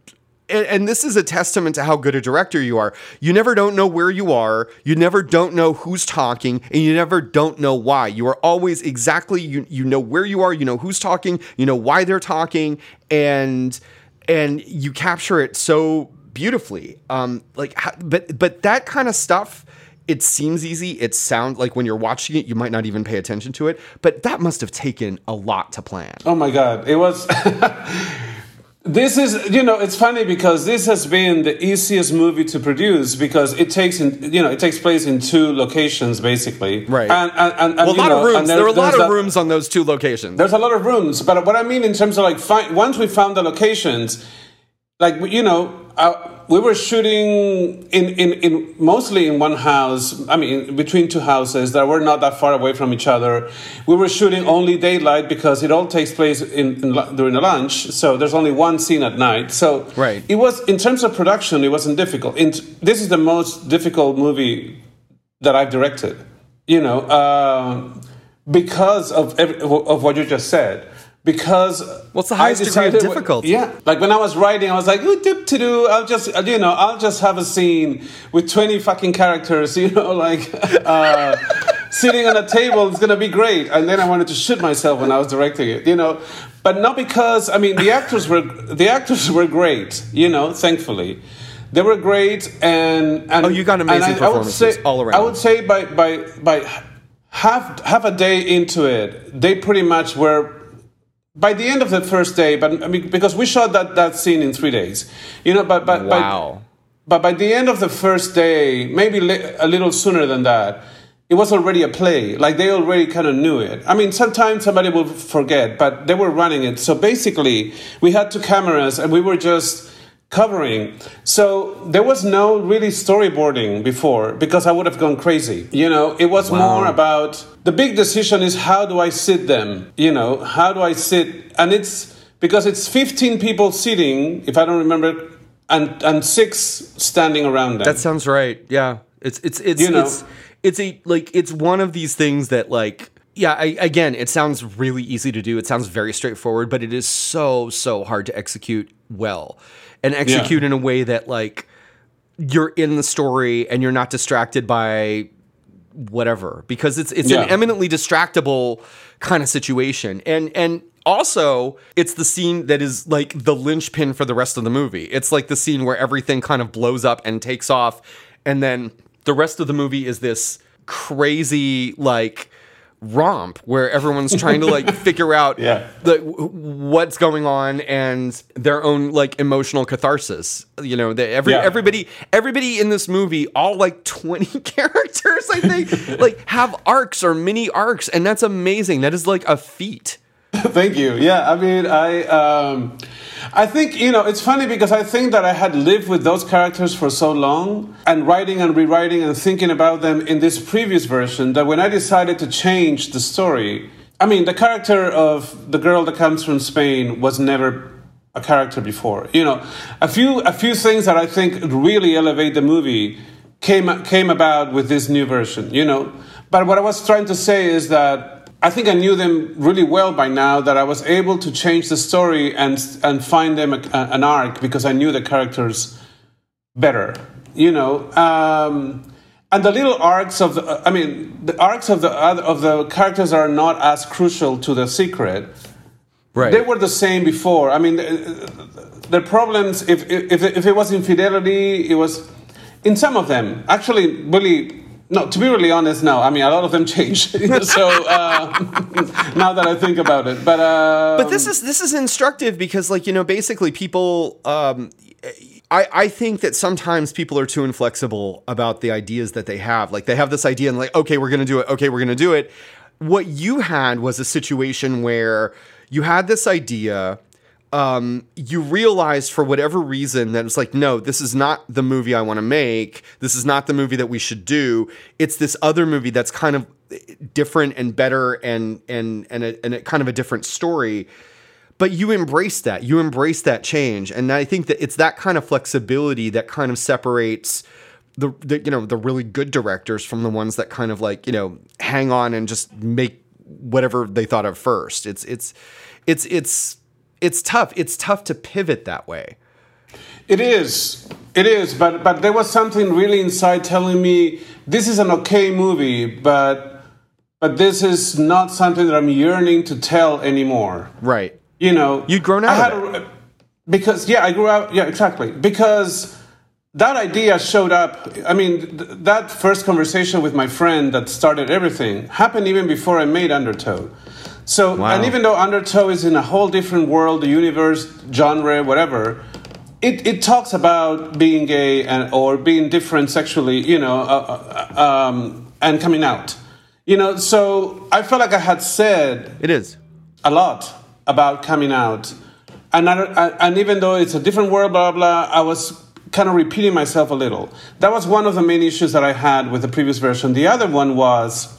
A: and, and this is a testament to how good a director you are. You never don't know where you are. You never don't know who's talking, and you never don't know why. You are always exactly you. You know where you are. You know who's talking. You know why they're talking, and and you capture it so beautifully. Um, like, but but that kind of stuff. It seems easy. It sounds like when you're watching it, you might not even pay attention to it. But that must have taken a lot to plan.
C: Oh my God, it was. this is, you know, it's funny because this has been the easiest movie to produce because it takes, in, you know, it takes place in two locations basically.
A: Right.
C: And, and, and, and
A: Well, a lot
C: know,
A: of rooms. There, were a lot of
C: that-
A: rooms on those two locations.
C: There's a lot of rooms, but what I mean in terms of like, fi- once we found the locations, like you know, uh, we were shooting in, in, in mostly in one house. I mean, between two houses that were not that far away from each other. We were shooting only daylight because it all takes place in, in during the lunch. So there's only one scene at night. So
A: Right.
C: it was in terms of production, it wasn't difficult. In, this is the most difficult movie that I've directed. You know, um, because of every, of what you just said. Because
A: What's the
C: I
A: highest degree of difficulty?
C: Yeah, like when I was writing, I was like, "Ooh, doop to do." I'll just, you know, I'll just have a scene with twenty fucking characters. You know, like uh, sitting on a table. It's gonna be great. And then I wanted to shoot myself when I was directing it. You know, but not because I mean the actors were the actors were great. You know, thankfully. They were great, and, and
A: Oh, you got amazing
C: I- I would
A: performances
C: say-
A: all around.
C: I would say by by by half half a day into it, they pretty much were by the end of the first day, but I mean, because we shot that, that scene in three days, you know, but, but,
A: Wow.
C: but, but by the end of the first day, maybe li- a little sooner than that, it was already a play. Like they already kind of knew it. I mean, sometimes somebody will forget, but they were running it. So basically, we had two cameras and we were just covering. So there was no really storyboarding before because I would have gone crazy. You know, it was more about the big decision is how do I sit them? You know, how do I sit? And it's because it's 15 people sitting, if I don't remember and and six standing around them.
A: That sounds right. Yeah. It's it's it's
C: You know.
A: it's it's a like it's one of these things that like yeah, I, again, it sounds really easy to do. It sounds very straightforward, but it is so so hard to execute well. And execute in a way that like you're in the story and you're not distracted by whatever because it's it's
C: Yeah.
A: an eminently distractible kind of situation. And and also it's the scene that is like the linchpin for the rest of the movie. It's like the scene where everything kind of blows up and takes off and then the rest of the movie is this crazy like romp where everyone's trying to like figure out
B: Yeah.
A: the what's going on and their own like emotional catharsis. You know, the, every
B: Yeah.
A: everybody everybody in this movie, all like twenty characters, I think, like have arcs or mini arcs, and that's amazing. That is like a feat.
C: Thank you. Yeah, I mean, I, um, I think you know it's funny because I think that I had lived with those characters for so long, and writing and rewriting and thinking about them in this previous version that when I decided to change the story, I mean, the character of the girl that comes from Spain was never a character before. You know, a few a few things that I think really elevate the movie came came about with this new version. You know, but what I was trying to say is that I think I knew them really well by now. That I was able to change the story and and find them a, an arc because I knew the characters better. You know. Um, and the little arcs of the, I mean, the arcs of the other, of the characters are not as crucial to the secret.
A: Right.
C: They were the same before. I mean, the, the problems. If, if if it was infidelity, it was in some of them. Actually, really, no. To be really honest, no. I mean, a lot of them change. so uh, now that I think about it, but uh,
A: but this is this is instructive because like you know basically people um I, I think that sometimes people are too inflexible about the ideas that they have. Like they have this idea and like, okay, we're gonna do it, okay, we're gonna do it. What you had was a situation where you had this idea, um, you realize for whatever reason that it's like, no, this is not the movie I want to make. This is not the movie that we should do. It's this other movie that's kind of different and better and and and a, and a kind of a different story but you embrace that you embrace that change and i think that it's that kind of flexibility that kind of separates the, the you know the really good directors from the ones that kind of like you know hang on and just make whatever they thought of first it's it's it's it's it's tough it's tough to pivot that way
C: It is. It is, but but there was something really inside telling me this is an okay movie, but but this is not something that I'm yearning to tell anymore.
A: right
C: You know,
A: You'd grown
C: I
A: out
C: a- because yeah, I grew out. Yeah, exactly. Because that idea showed up. I mean, th- that first conversation with my friend that started everything happened even before I made Undertow. So,
A: Wow.
C: and even though Undertow is in a whole different world, the universe, genre, whatever, it, it talks about being gay and or being different sexually, you know, uh, uh, um, and coming out. You know, so I felt like I had said
A: it is
C: a lot about coming out. And, I, and even though it's a different world, blah, blah, blah, I was kind of repeating myself a little. That was one of the main issues that I had with the previous version. The other one was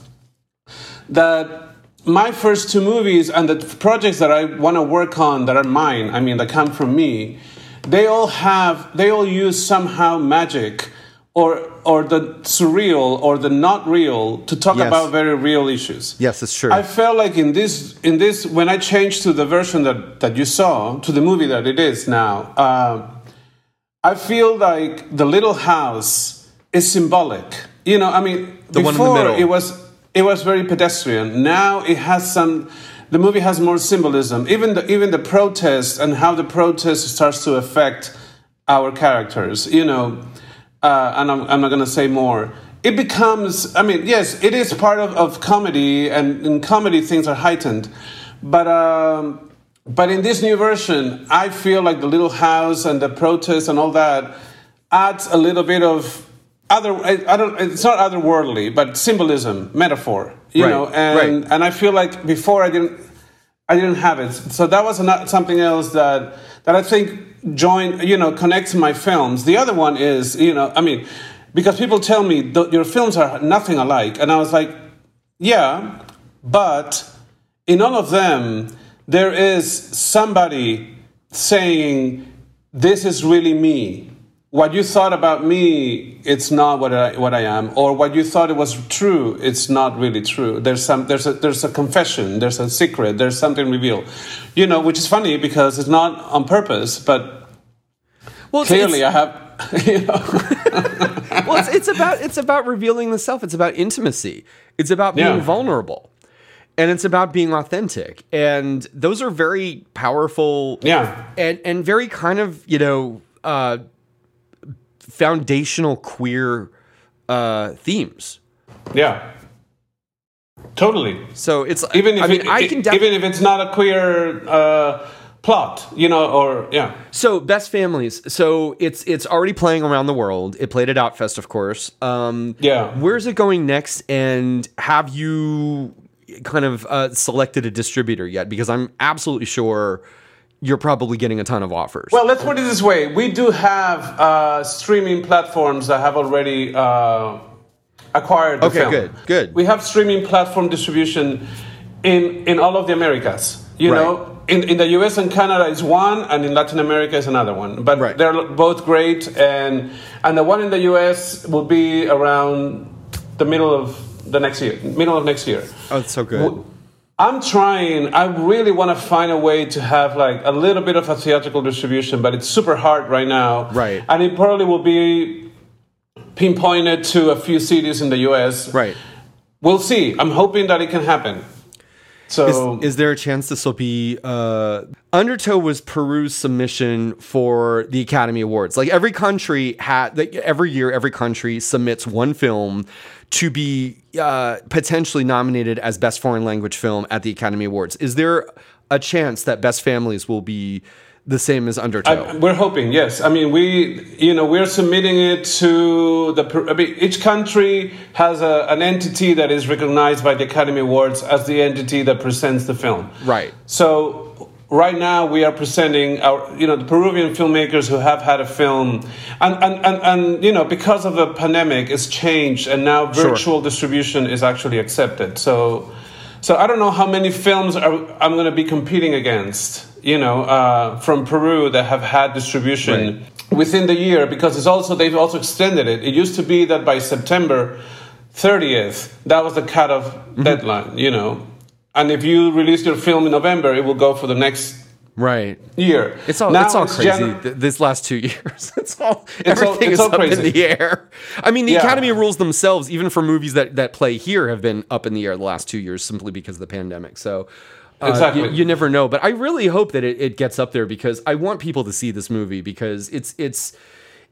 C: that my first two movies and the projects that I want to work on that are mine, I mean, that come from me, they all have, they all use somehow magic or, or the surreal or the not real to talk
A: Yes.
C: about very real issues.
A: yes it's true
C: I felt like in this in this when I changed to the version that that you saw to the movie that it is now, um, I feel like the little house is symbolic. You know, I mean,
A: The one in the
C: before
A: middle.
C: it was it was very pedestrian. Now it has some. The movie has more symbolism. Even the even the protest and how the protest starts to affect our characters. You know, uh, and I'm, I'm not going to say more. It becomes, I mean, yes, it is part of, of comedy, and in comedy things are heightened. But, um, but in this new version, I feel like the little house and the protest and all that adds a little bit of other, I, I don't, it's not otherworldly, but symbolism, metaphor, you
A: Right,
C: know, and,
A: right.
C: and I feel like before I didn't, I didn't have it. So that was not something else that that I think join you know connects my films. The other one is you know I mean because people tell me your films are nothing alike, and I was like, yeah, but in all of them there is somebody saying this is really me. What you thought about me, it's not what I, what I am, or what you thought it was true, it's not really true. There's some, there's a, there's a confession, there's a secret, there's something revealed, you know, which is funny because it's not on purpose, but
A: Well,
C: clearly I have, you know,
A: well, it's, it's about it's about revealing the self. It's about intimacy. It's about being
C: Yeah.
A: vulnerable, and it's about being authentic. And those are very powerful.
C: yeah,
A: and and very kind of you know uh, foundational queer uh, themes.
C: yeah, totally.
A: So it's
C: Even if
A: I mean
C: it,
A: I can definitely
C: even if it's not a queer uh, plot, you know, or yeah,
A: so best families. So it's it's already playing around the world. It played at Outfest, of course. Um,
C: Yeah.
A: Where's it going next? And have you kind of uh, selected a distributor yet? Because I'm absolutely sure you're probably getting a ton of offers.
C: Well, let's put it this way: we do have uh, streaming platforms that have already uh, acquired the
A: Okay,
C: film.
A: good, good.
C: We have streaming platform distribution in in all of the Americas. You
A: Right.
C: know, in, in the U.S. and Canada is one, and in Latin America is another one. But
A: Right.
C: they're both great, and and the one in the U.S. will be around the middle of the next year, middle of next year.
A: oh, it's so good.
C: I'm trying. I really want to find a way to have like a little bit of a theatrical distribution, but it's super hard right now.
A: Right.
C: And it probably will be pinpointed to a few cities in the U.S.
A: right.
C: We'll see. I'm hoping that it can happen. So
A: Is, is there a chance this will be uh, Undertow was Peru's submission for the Academy Awards? Like every country had, like every year, every country submits one film to be uh, potentially nominated as best foreign language film at the Academy Awards. Is there a chance that Best Families will be the same as Undertow?
C: I- we're hoping, yes. I mean, we, you know, we're submitting it to the. I mean, each country has a, an entity that is recognized by the Academy Awards as the entity that presents the film.
A: right.
C: So right now we are presenting our, you know, the Peruvian filmmakers who have had a film, and and, and, and you know, because of the pandemic, it's changed, and now
A: Sure.
C: virtual distribution is actually accepted. So, so I don't know how many films are, I'm going to be competing against, you know, uh, from Peru that have had distribution within the year, because it's also they've also extended it. It used to be that by September 30th, that was the cutoff
A: Mm-hmm.
C: deadline, you know. And if you release your film in November, it will go for the next
A: Right.
C: year.
A: It's all
C: Now
A: it's all crazy.
C: Jan-
A: th- this last two years, it's all
C: It's all-
A: everything
C: it's
A: is
C: all
A: up in the air. I mean, the
C: Yeah.
A: Academy rules themselves, even for movies that that play here, have been up in the air the last two years simply because of the pandemic. So. uh,
C: Exactly.
A: you, you never know, but I really hope that it, it gets up there because I want people to see this movie because it's it's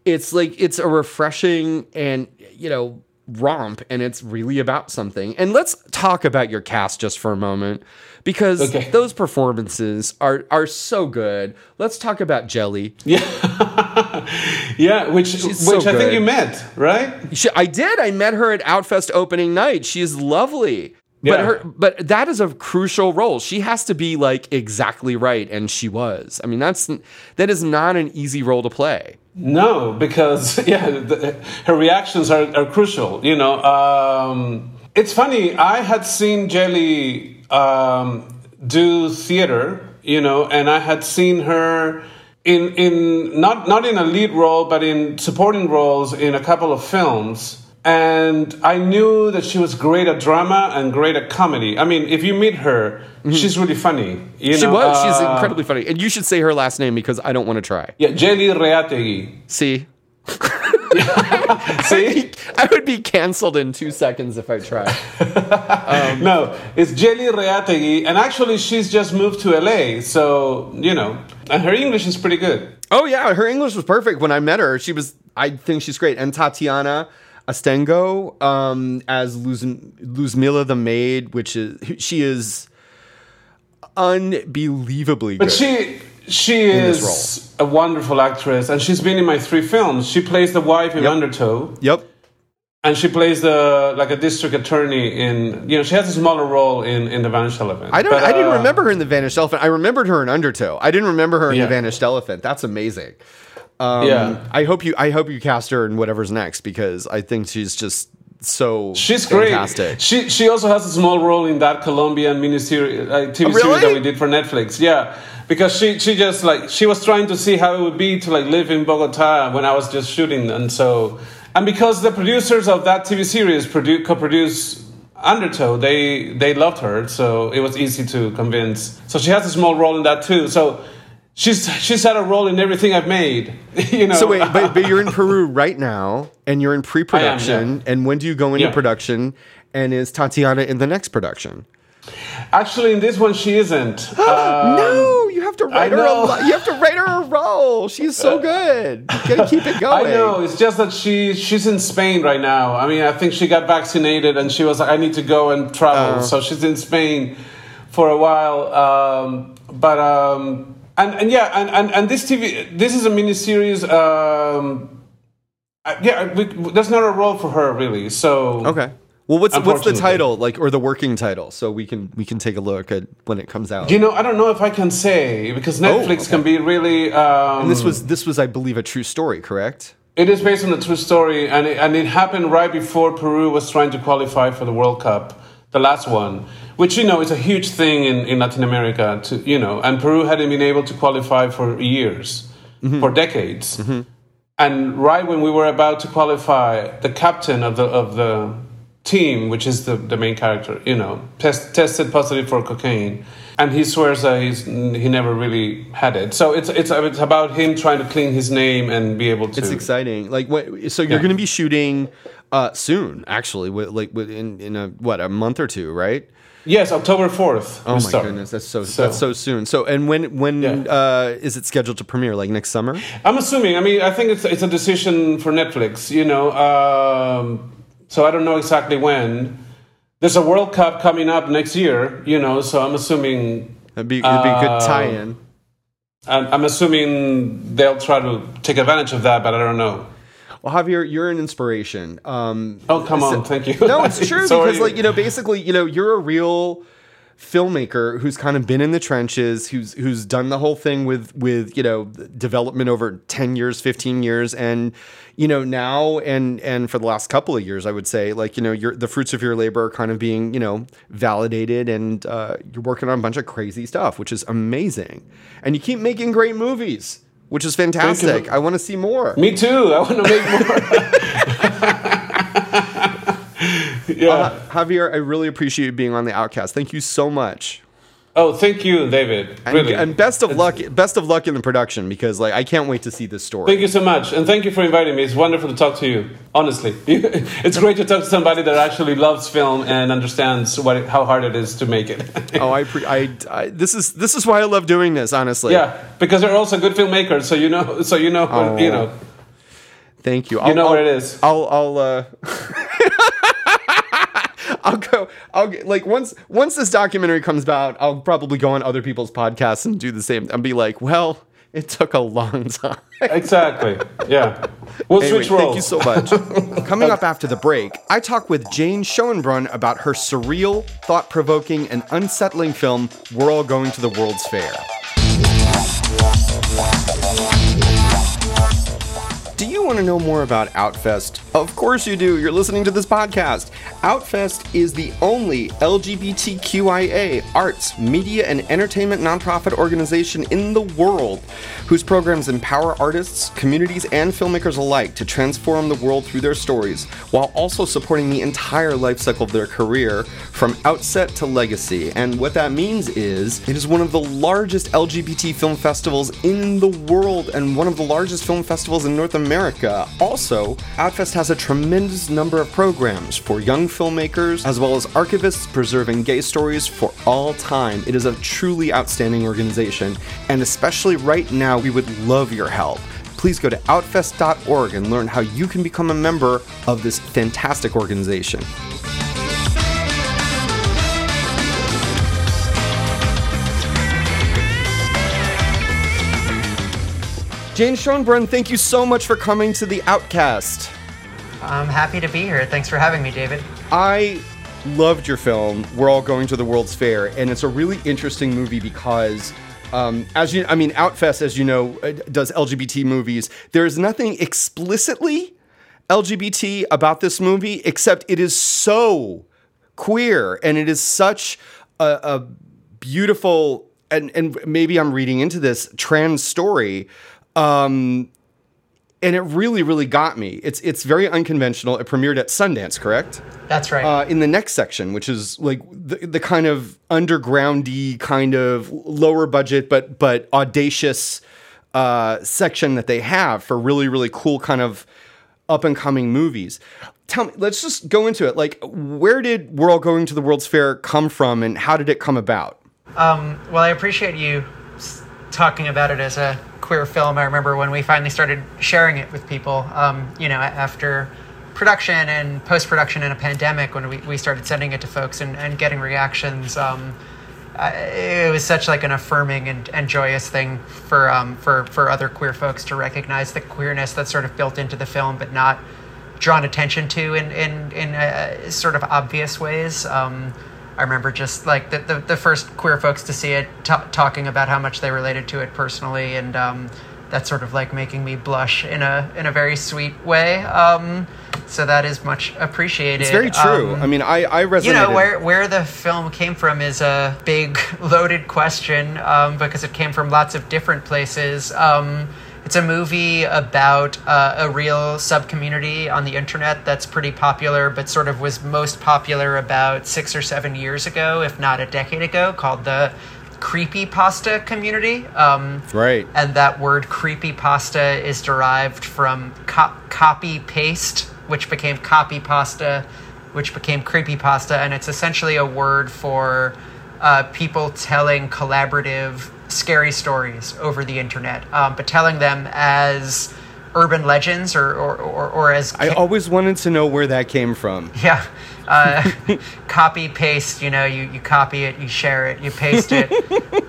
A: it's like it's a refreshing and you know romp and it's really about something. And let's talk about your cast just for a moment because
C: Okay.
A: those performances are are so good. Let's talk about Jelly.
C: yeah, yeah, which which
A: so
C: I think you met, right?
A: She, I did. I met her at Outfest opening night. She is lovely. But her but that is a crucial role. She has to be like exactly right and she was. I mean that's that is not an easy role to play.
C: No, because yeah, the, her reactions are, are crucial. You know, um, it's funny. I had seen Jelly um, do theater, you know, and I had seen her in in not not in a lead role, but in supporting roles in a couple of films. And I knew that she was great at drama and great at comedy. I mean, if you meet her, she's really funny. You
A: Mm-hmm. She
C: know,
A: was. She's
C: uh,
A: incredibly funny. And you should say her last name because I don't want to try.
C: Yeah, Jelly Reategui.
A: See?
C: See?
A: I would be canceled in two seconds if I tried.
C: No, it's Jelly Reategui, and actually she's just moved to LA, so you know, and her English is pretty good.
A: Oh yeah, her English was perfect when I met her. She was. I think she's great. And Tatiana Astengo um, as Luz, Luzmila the maid, which is she is unbelievably
C: But
A: good.
C: she she is a wonderful actress, and she's been in my three films. She plays the wife in
A: Yep.
C: Undertow,
A: yep.
C: and she plays the like a district attorney in you know she has a smaller role in in the Vanished Elephant.
A: I don't.
C: But,
A: I didn't
C: uh,
A: remember her in the Vanished Elephant. I remembered her in Undertow. I didn't remember her in
C: Yeah.
A: the Vanished Elephant. That's amazing. Um,
C: Yeah.
A: I hope you. I hope you cast her in whatever's next because I think she's just so
C: She's great. She she also has a small role in that Colombian miniseries uh, TV
A: really?
C: series that we did for Netflix. Yeah, because she she just like she was trying to see how it would be to like live in Bogota when I was just shooting, and so and because the producers of that TV series produ- co-produce Undertow, they they loved her, so it was easy to convince. So she has a small role in that too. So. She's she's had a role in everything I've made, you know.
A: So wait, but, but you're in Peru right now, and you're in pre-production.
C: yeah.
A: And when do you go into
C: Yeah.
A: production? And is Tatiana in the next production?
C: Actually, in this one, she isn't. Uh,
A: no, you have to write her. A, lo- you have to write her a role. She's so good. You gotta keep it going.
C: I know. It's just that she she's in Spain right now. I mean, I think she got vaccinated and she was like, I need to go and travel.
A: Oh.
C: so she's in Spain for a while. Um, but um, and and yeah, and, and and this TV this is a miniseries. Um, uh, yeah, we, there's not a role for her really. So
A: Okay. Well, what's what's the title like, or the working title, so we can we can take a look at when it comes out.
C: You know, I don't know if I can say because Netflix
A: okay.
C: can be really. Um,
A: and this was this was, I believe, a true story, correct?
C: It is based on a true story, and it, and it happened right before Peru was trying to qualify for the World Cup, the last one, which you know is a huge thing in, in Latin America. To you know, and Peru hadn't been able to qualify for years, mm-hmm. for decades, mm-hmm. and right when we were about to qualify, the captain of the of the team, which is the, the main character, you know, test, tested positive for cocaine. And he swears that he's he never really had it. So it's it's it's about him trying to clean his name and be able to.
A: It's exciting. Like, what? So you're
C: Yeah.
A: going to be shooting uh, soon, actually, with, like in in a what a month or two, right?
C: Yes, October fourth.
A: Oh my goodness, that's so, that's so soon. So, and when when
C: Yeah.
A: uh, is it scheduled to premiere? Like next summer?
C: I'm assuming. I mean, I think it's it's a decision for Netflix. You know, um, so I don't know exactly when. There's a World Cup coming up next year. You know, so I'm assuming.
A: That'd be it'd be a good
C: Uh,
A: tie-in.
C: I'm, I'm assuming they'll try to take advantage of that, but I don't know.
A: Well, Javier, you're an inspiration. Um,
C: Oh, come on, thank you.
A: no, it's true because, like, you know, basically, you know, you're a real filmmaker who's kind of been in the trenches, who's who's done the whole thing with with you know development over ten years, fifteen years, and you know now and and for the last couple of years, I would say, like, you know, your the fruits of your labor are kind of being you know validated, and uh, you're working on a bunch of crazy stuff, which is amazing, and you keep making great movies. Which is fantastic. I want to see more.
C: Me too. I want to make more. yeah.
A: Uh, Javier, I really appreciate you being on the Outcast. Thank you so much.
C: oh, thank you, David.
A: And,
C: Really.
A: and best of luck best of luck in the production because like I can't wait to see this story.
C: Thank you so much, and thank you for inviting me. It's wonderful to talk to you. Honestly, it's great to talk to somebody that actually loves film and understands what it, how hard it is to make it.
A: Oh, I, pre- I, I this is this is why I love doing this, honestly.
C: yeah, because they're also good filmmakers, so you know, so you know, what- you know.
A: Thank you.
C: You know
A: I'll,
C: what it is.
A: I'll I'll uh I'll go I'll get, like once once this documentary comes out, I'll probably go on other people's podcasts and do the same and be like, "Well, it took a long time."
C: Exactly. Yeah. We'll
A: Anyway,
C: switch roles.
A: thank you so much. Coming up after the break, I talk with Jane Schoenbrun about her surreal, thought provoking, and unsettling film, We're All Going to the World's Fair. Do you want to know more about Outfest? Of course you do. You're listening to this podcast. Outfest is the only LGBTQIA arts, media, and entertainment nonprofit organization in the world whose programs empower artists, communities, and filmmakers alike to transform the world through their stories while also supporting the entire life cycle of their career from outset to legacy. And what that means is it is one of the largest LGBT film festivals in the world and one of the largest film festivals in North America. Also, Outfest has a tremendous number of programs for young filmmakers as well as archivists preserving gay stories for all time. It is a truly outstanding organization, and especially right now, we would love your help. Please go to outfest.org and learn how you can become a member of this fantastic organization. Jane Schoenbrun, thank you so much for coming to the Outcast.
D: I'm happy to be here. Thanks for having me, David.
A: I loved your film. We're all going to the World's Fair, and it's a really interesting movie because, um, as you, I mean, Outfest, as you know, uh, does LGBT movies. There is nothing explicitly LGBT about this movie, except it is so queer and it is such a, a beautiful and and maybe I'm reading into this trans story. Um, and it really, really got me. It's it's very unconventional. It premiered at Sundance, correct?
D: That's right.
A: Uh, in the next section, which is like the, the kind of undergroundy, kind of lower budget but but audacious uh, section that they have for really, really cool kind of up and coming movies. Tell me, let's just go into it. Like, where did We're All Going to the World's Fair come from, and how did it come about?
D: Um, well, I appreciate you talking about it as a queer film. I remember when we finally started sharing it with people, um, you know, after production and post production in a pandemic, when we, we started sending it to folks and, and getting reactions. Um, I, it was such like an affirming and, and joyous thing for, um, for for other queer folks to recognize the queerness that's sort of built into the film, but not drawn attention to in in in uh, sort of obvious ways. Um, I remember just like the, the, the first queer folks to see it t- talking about how much they related to it personally, and um, that's sort of like making me blush in a in a very sweet way. Um, so that is much appreciated.
A: It's very true.
D: Um,
A: I mean, I I resonated.
D: you know where where the film came from is a big loaded question um, because it came from lots of different places. It's a movie about uh, a real sub community on the internet that's pretty popular, but sort of was most popular about six or seven years ago, if not a decade ago, called the creepy pasta community. Um,
A: Right.
D: and that word creepy pasta is derived from co- copy paste, which became copy pasta, which became creepy pasta, and it's essentially a word for uh, people telling collaborative scary stories over the internet, um, but telling them as urban legends or or, or, or as
A: I always wanted to know where that came from.
D: yeah. Uh, copy paste, you know, you, you copy it, you share it, you paste it.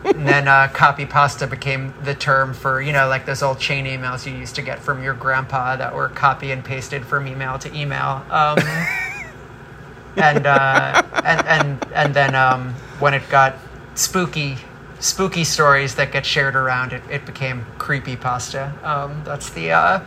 D: and then uh, copy pasta became the term for, you know, like those old chain emails you used to get from your grandpa that were copy and pasted from email to email. Um, and, uh, and, and, and then um, when it got spooky, spooky stories that get shared around, it, it became creepy pasta. Um, that's the uh,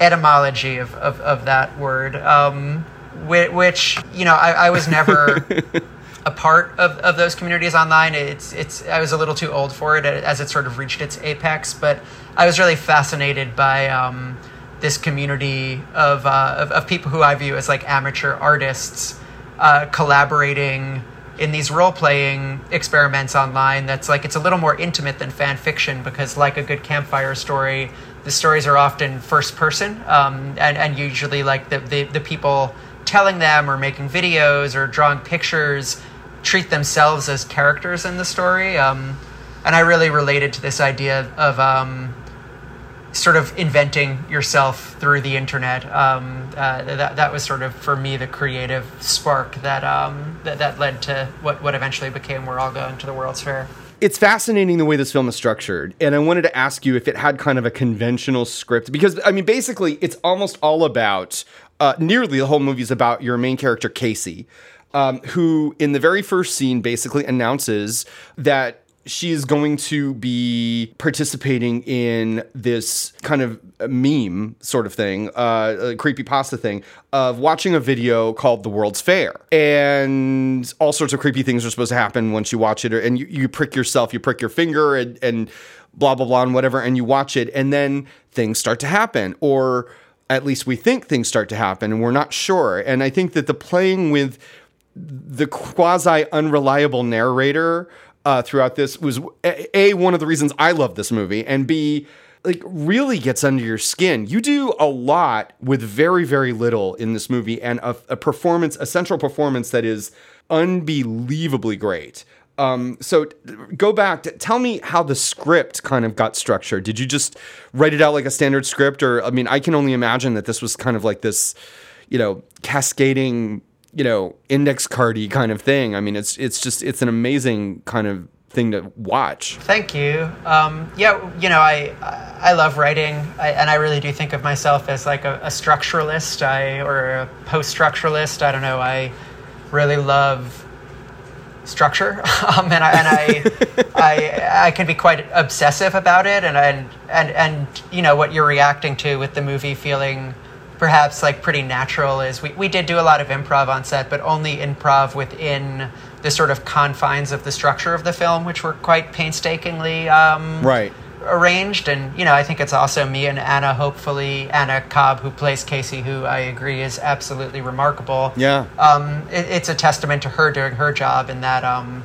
D: etymology of, of, of that word. Um, whi- which you know I, I was never a part of, of those communities online. It's it's I was a little too old for it as it sort of reached its apex, but I was really fascinated by um, this community of, uh, of of people who I view as like amateur artists uh, collaborating in these role playing experiments online. That's like it's a little more intimate than fan fiction because like a good campfire story. The stories are often first person, um, and, and usually like the, the, the people telling them or making videos or drawing pictures treat themselves as characters in the story. Um, and I really related to this idea of um, sort of inventing yourself through the internet. Um, uh, that, that was sort of, for me, the creative spark that, um, that, that led to what, what eventually became We're All Going to the World's Fair.
A: It's fascinating the way this film is structured. And I wanted to ask you if it had kind of a conventional script because I mean basically it's almost all about uh, nearly the whole movie is about your main character Casey, um, who in the very first scene basically announces that she is going to be participating in this kind of meme sort of thing, uh, a creepy pasta thing, of watching a video called The World's Fair. And all sorts of creepy things are supposed to happen once you watch it. And you, you prick yourself, you prick your finger, and, and blah, blah, blah, and whatever, and you watch it. And then things start to happen. Or at least we think things start to happen, and we're not sure. And I think that the playing with the quasi unreliable narrator uh, throughout this was a, one of the reasons I love this movie, and b like really gets under your skin. You do a lot with very very little in this movie, and a, a performance, a central performance that is unbelievably great. Um, so go back. To, tell me how the script kind of got structured. Did you just write it out like a standard script, or I mean, I can only imagine that this was kind of like this, you know, cascading you know index cardy kind of thing. I mean, it's it's just it's an amazing kind of thing to watch.
D: Thank you. Um, yeah, you know, I I love writing, I, and I really do think of myself as like a, a structuralist, I or a post-structuralist. I don't know. I really love structure, um, and I and I, I I can be quite obsessive about it, and and and and you know what you're reacting to with the movie feeling perhaps like pretty natural is we, we did do a lot of improv on set, but only improv within the sort of confines of the structure of the film, which were quite painstakingly um,
A: Right.
D: arranged. And you know, I think it's also me and Anna, hopefully Anna Cobb, who plays Casey, who I agree is absolutely remarkable.
A: Yeah.
D: Um, it, it's a testament to her doing her job in that. Um,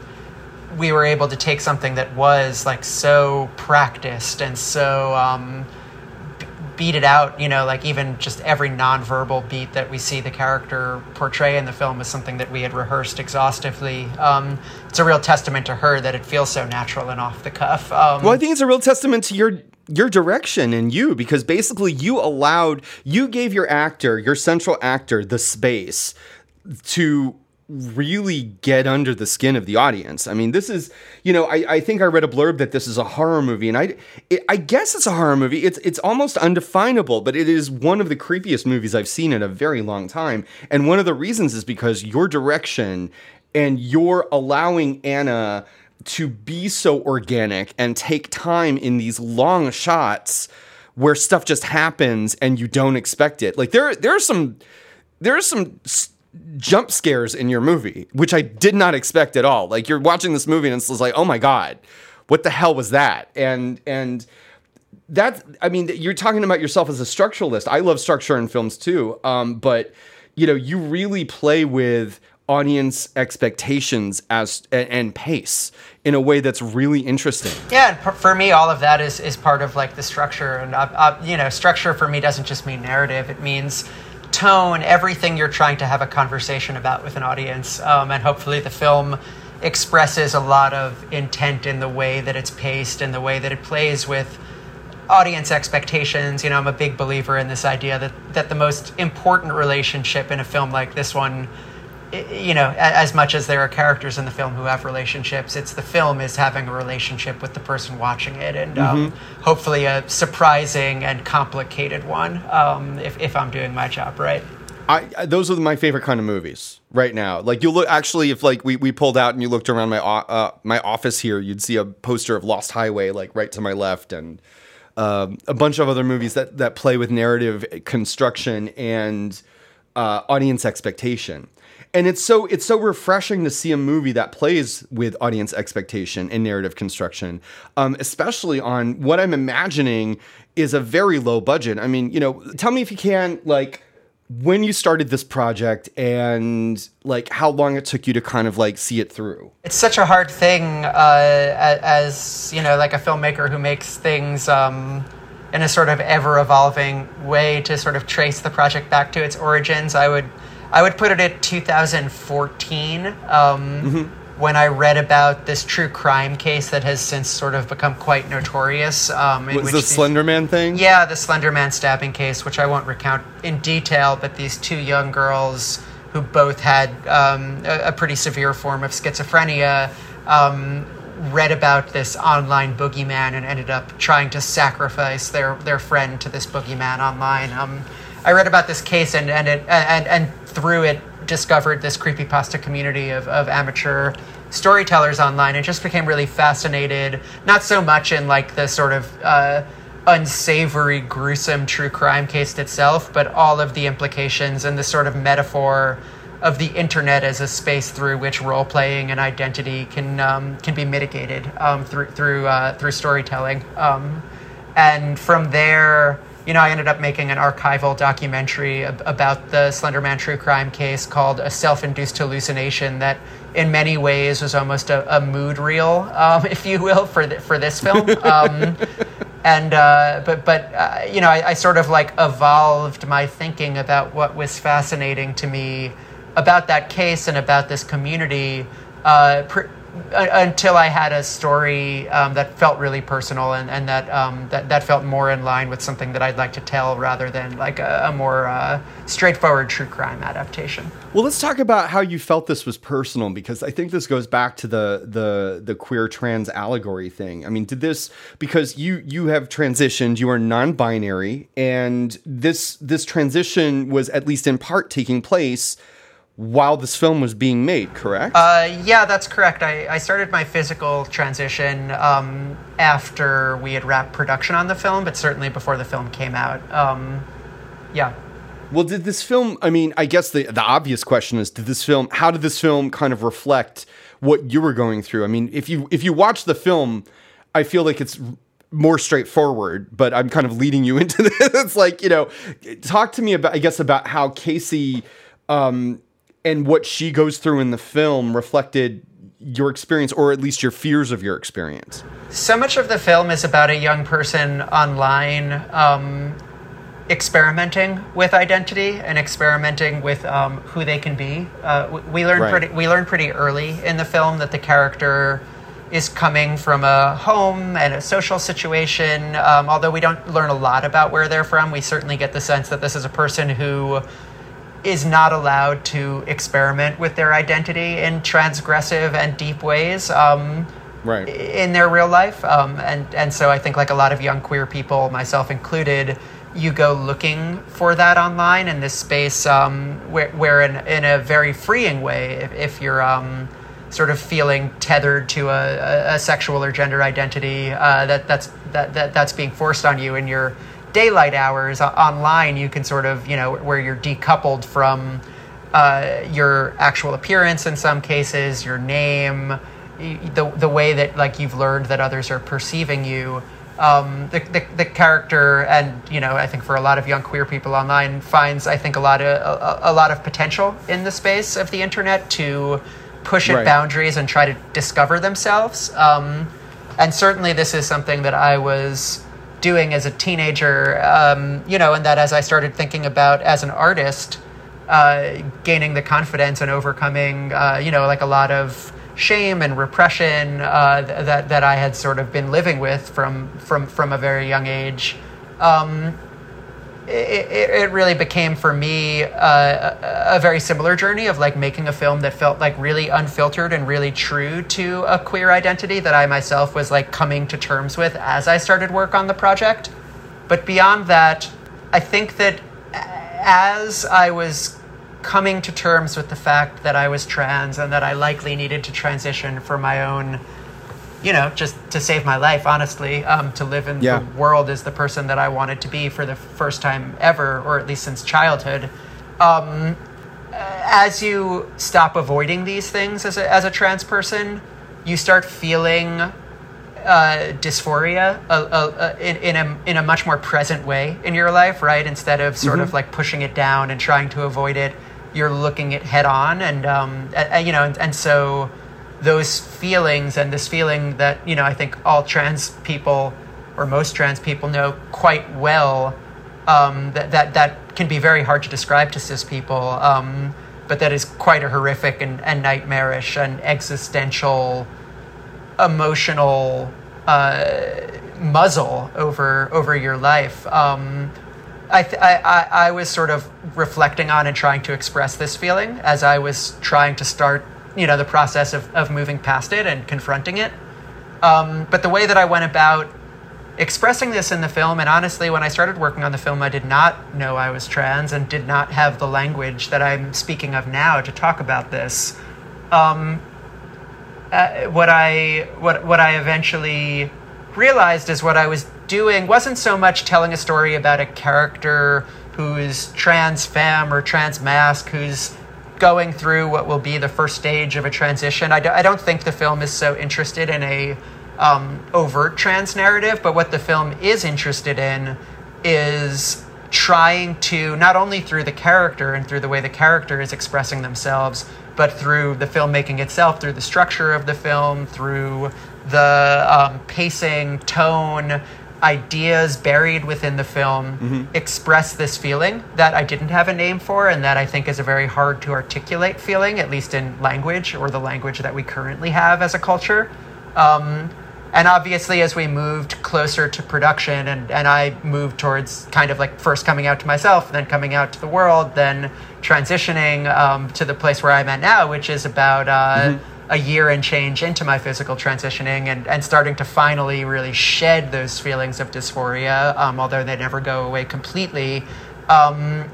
D: we were able to take something that was like so practiced and so um, beat it out you know like even just every nonverbal beat that we see the character portray in the film is something that we had rehearsed exhaustively. Um, it's a real testament to her that it feels so natural and off the cuff. Um,
A: Well, I think it's a real testament to your your direction and you because basically you allowed you gave your actor, your central actor, the space to really get under the skin of the audience. I mean, this is, you know, I, I think I read a blurb that this is a horror movie, and I, it, I guess it's a horror movie. It's it's almost undefinable, but it is one of the creepiest movies I've seen in a very long time. And one of the reasons is because your direction and you're allowing Anna to be so organic and take time in these long shots where stuff just happens and you don't expect it. Like there there are some there are some s- jump scares in your movie which I did not expect at all. Like you're watching this movie and it's like, "Oh my god. What the hell was that?" And and that I mean, you're talking about yourself as a structuralist. I love structure in films too. Um, but you know, you really play with audience expectations as and, pace in a way that's really interesting.
D: Yeah, for- for me, all of that is, is part of like the structure, and uh, uh, you know, structure for me doesn't just mean narrative; it means tone, everything you're trying to have a conversation about with an audience, um, and hopefully the film expresses a lot of intent in the way that it's paced and the way that it plays with audience expectations. You know, I'm a big believer in this idea that that the most important relationship in a film like this one, you know, as much as there are characters in the film who have relationships, it's the film is having a relationship with the person watching it, and um, hopefully a surprising and complicated one. Um, if if I'm doing my job right.
A: I, I those are my favorite kind of movies right now. Like you look actually if like we, we pulled out and you looked around my uh, my office here, you'd see a poster of Lost Highway like right to my left and um, a bunch of other movies that that play with narrative construction and uh, audience expectation. And it's so it's so refreshing to see a movie that plays with audience expectation and narrative construction, um, especially on what I'm imagining is a very low budget. I mean, you know, tell me if you can like when you started this project and like how long it took you to kind of like see it through.
D: it's such a hard thing uh, as you know like a filmmaker who makes things um, in a sort of ever evolving way to sort of trace the project back to its origins i would i would put it at 2014 um, when i read about this true crime case that has since sort of become quite notorious um,
A: Was the
D: these-
A: Slender Man thing?
D: yeah, the Slender Man stabbing case, which I won't recount in detail, but these two young girls who both had um, a, a pretty severe form of schizophrenia um, read about this online boogeyman and ended up trying to sacrifice their, their friend to this boogeyman online. I read about this case and and, it, and and through it discovered this creepypasta community of, of amateur storytellers online and just became really fascinated not so much in like the sort of uh, unsavory gruesome true crime case itself but all of the implications and the sort of metaphor of the internet as a space through which role playing and identity can um, can be mitigated um, through through uh, through storytelling. Um, and from there you know, I ended up making an archival documentary ab- about the Slenderman true crime case called A Self Induced Hallucination that, in many ways, was almost a, a mood reel, um, if you will, for, th- for this film. Um, and, uh, but, but uh, you know, I, I sort of like evolved my thinking about what was fascinating to me about that case and about this community. Uh, pr- until I had a story um, that felt really personal and, and that, um, that that felt more in line with something that I'd like to tell rather than like a, a more uh, straightforward true crime adaptation.
A: Well, let's talk about how you felt this was personal because I think this goes back to the the the queer trans allegory thing. I mean, did this because you you have transitioned, you are non-binary, and this this transition was at least in part taking place while this film was being made, correct?
D: Uh, yeah, that's correct. I, I started my physical transition um, after we had wrapped production on the film, but certainly before the film came out. Um, yeah.
A: Well, did this film? I mean, I guess the the obvious question is: Did this film? How did this film kind of reflect what you were going through? I mean, if you if you watch the film, I feel like it's more straightforward. But I'm kind of leading you into this. it's like you know, talk to me about I guess about how Casey um, and what she goes through in the film reflected your experience, or at least your fears of your experience.
D: So much of the film is about a young person online. Um, experimenting with identity and experimenting with um, who they can be. Uh, we, learn right. pretty we learn pretty early in the film that the character is coming from a home and a social situation. Um, although we don't learn a lot about where they're from, we certainly get the sense that this is a person who is not allowed to experiment with their identity in transgressive and deep ways. Um,
A: right.
D: In their real life, um, and and so I think like a lot of young queer people, myself included, you go looking for that online in this space um, where, where in, in a very freeing way, if, if you're um, sort of feeling tethered to a, a sexual or gender identity uh, that, that's, that, that, that's being forced on you in your daylight hours online, you can sort of, you know, where you're decoupled from uh, your actual appearance in some cases, your name, the, the way that like you've learned that others are perceiving you um, the, the, the, character and you know I think for a lot of young queer people online finds I think a lot of a, a lot of potential in the space of the internet to push right. boundaries and try to discover themselves. Um, and certainly this is something that I was doing as a teenager. Um, you know, and that as I started thinking about as an artist, uh, gaining the confidence and overcoming, uh, you know, like a lot of shame and repression uh, that that I had sort of been living with from from from a very young age. Um, it, it, really became for me a, a, very similar journey of like making a film that felt like really unfiltered and really true to a queer identity that I myself was like coming to terms with as I started work on the project. But beyond that, I think that as I was coming to terms with the fact that I was trans and that I likely needed to transition for my own, you know, just to save my life, honestly, um, to live in yeah. the world as the person that I wanted to be for the first time ever, or at least since childhood. Um, as you stop avoiding these things as a, as a trans person, you start feeling uh, dysphoria uh, uh, in, in, a, in a much more present way in your life, right? Instead of sort mm-hmm. of like pushing it down and trying to avoid it you're looking it head on, and um, you know, and, and so those feelings and this feeling that you know I think all trans people or most trans people know quite well um, that that that can be very hard to describe to cis people, um, but that is quite a horrific and, and nightmarish and existential, emotional uh, muzzle over over your life. Um, I, th- I, I, I was sort of reflecting on and trying to express this feeling as I was trying to start, you know, the process of, of moving past it and confronting it. Um, but the way that I went about expressing this in the film, and honestly, when I started working on the film, I did not know I was trans and did not have the language that I'm speaking of now to talk about this. Um, uh, what I what what I eventually realized is what I was doing wasn't so much telling a story about a character who's trans femme or trans masc who's going through what will be the first stage of a transition. I d- I don't think the film is so interested in a um, overt trans narrative, but what the film is interested in is trying to not only through the character and through the way the character is expressing themselves, but through the filmmaking itself, through the structure of the film, through the um, pacing, tone, ideas buried within the film mm-hmm. express this feeling that I didn't have a name for, and that I think is a very hard to articulate feeling, at least in language or the language that we currently have as a culture. Um, and obviously, as we moved closer to production, and, and I moved towards kind of like first coming out to myself, then coming out to the world, then transitioning um, to the place where I'm at now, which is about. Uh, mm-hmm a year and change into my physical transitioning and, and starting to finally really shed those feelings of dysphoria, um, although they never go away completely. Um,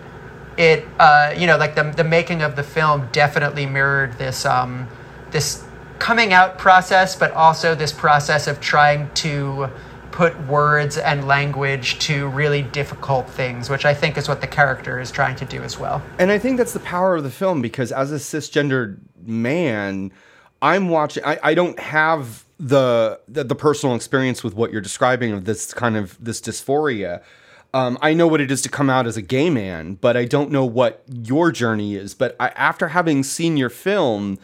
D: it, uh, you know, like the, the making of the film definitely mirrored this, um, this coming out process, but also this process of trying to put words and language to really difficult things, which I think is what the character is trying to do as well.
A: And I think that's the power of the film because as a cisgendered man, I'm watching. I, I don't have the, the the personal experience with what you're describing of this kind of this dysphoria. Um, I know what it is to come out as a gay man, but I don't know what your journey is. But I, after having seen your film,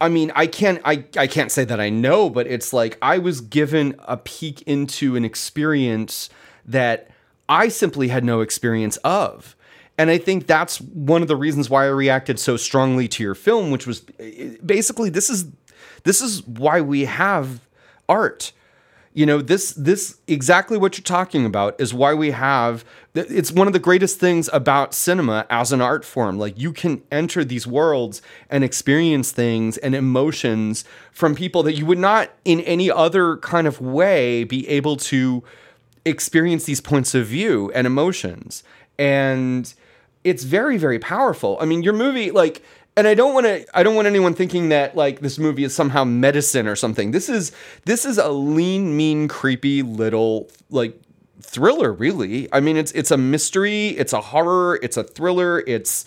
A: I mean, I can't I, I can't say that I know, but it's like I was given a peek into an experience that I simply had no experience of. And I think that's one of the reasons why I reacted so strongly to your film, which was eh, basically this is this is why we have art. You know this this exactly what you're talking about is why we have it's one of the greatest things about cinema as an art form. Like you can enter these worlds and experience things and emotions from people that you would not in any other kind of way be able to experience these points of view and emotions. And it's very very powerful i mean your movie like and I don't want to I don't want anyone thinking that like this movie is somehow medicine or something. This is this is a lean, mean, creepy little like thriller really. I mean it's it's a mystery, it's a horror, it's a thriller, it's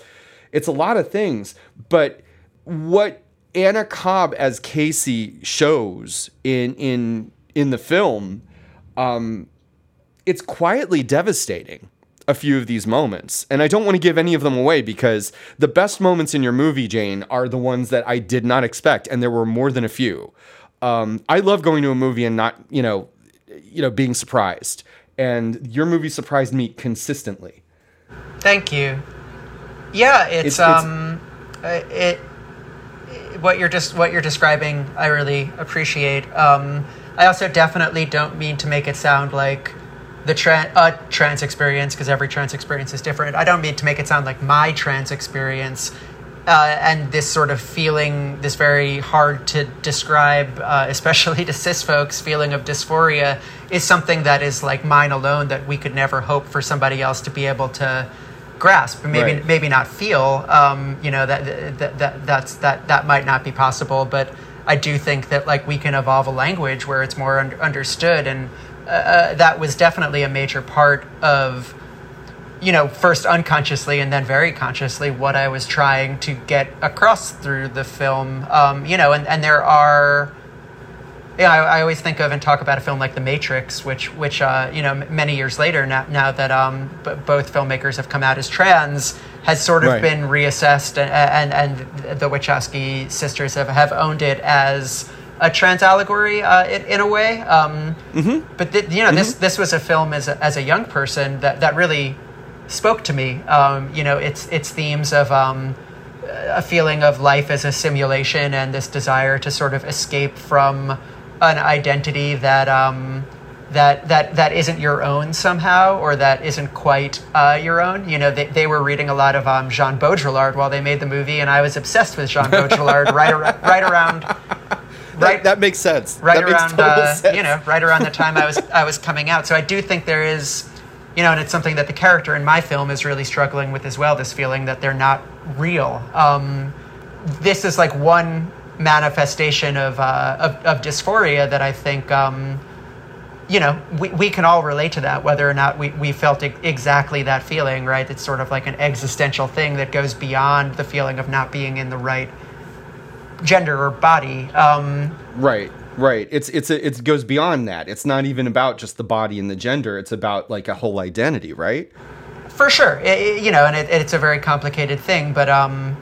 A: it's a lot of things. But what Anna Cobb as Casey shows in in in the film um it's quietly devastating a few of these moments. And I don't want to give any of them away because the best moments in your movie, Jane, are the ones that I did not expect, and there were more than a few. Um, I love going to a movie and not, you know, you know, being surprised. And your movie surprised me consistently.
D: Thank you. Yeah, it's, it's um, it's, it, it what you're just what you're describing. I really appreciate. Um, I also definitely don't mean to make it sound like the tra- uh, trans experience because every trans experience is different. I don't mean to make it sound like my trans experience uh, and this sort of feeling, this very hard to describe, uh, especially to cis folks, feeling of dysphoria is something that is like mine alone that we could never hope for somebody else to be able to grasp, maybe right. maybe not feel. Um, you know that, that that that's that that might not be possible, but I do think that like we can evolve a language where it's more un- understood and uh, that was definitely a major part of you know first unconsciously and then very consciously what i was trying to get across through the film um, you know and, and there are yeah, I, I, always think of and talk about a film like The Matrix, which, which uh, you know, many years later, now, now that um, b- both filmmakers have come out as trans, has sort of right. been reassessed, and, and, and the Wachowski sisters have, have owned it as a trans allegory uh, in, in, a way. Um, mm-hmm. But th- you know, mm-hmm. this this was a film as a, as a young person that, that really spoke to me. Um, you know, its its themes of um, a feeling of life as a simulation and this desire to sort of escape from an identity that um, that that that isn't your own somehow or that isn't quite uh, your own. You know, they, they were reading a lot of um, Jean Baudrillard while they made the movie, and I was obsessed with Jean Baudrillard right ar- right around
A: right, that, makes sense.
D: Right
A: that
D: around, uh, sense. you know, right around the time I was I was coming out. So I do think there is, you know, and it's something that the character in my film is really struggling with as well. This feeling that they're not real. Um, this is like one manifestation of, uh, of, of dysphoria that I think. Um, you know, we, we can all relate to that, whether or not we, we felt exactly that feeling, right? It's sort of like an existential thing that goes beyond the feeling of not being in the right gender or body. Um,
A: right. Right. It's it's a, it goes beyond that. It's not even about just the body and the gender. It's about like a whole identity, right?
D: For sure. It, you know, and it, it's a very complicated thing. But um,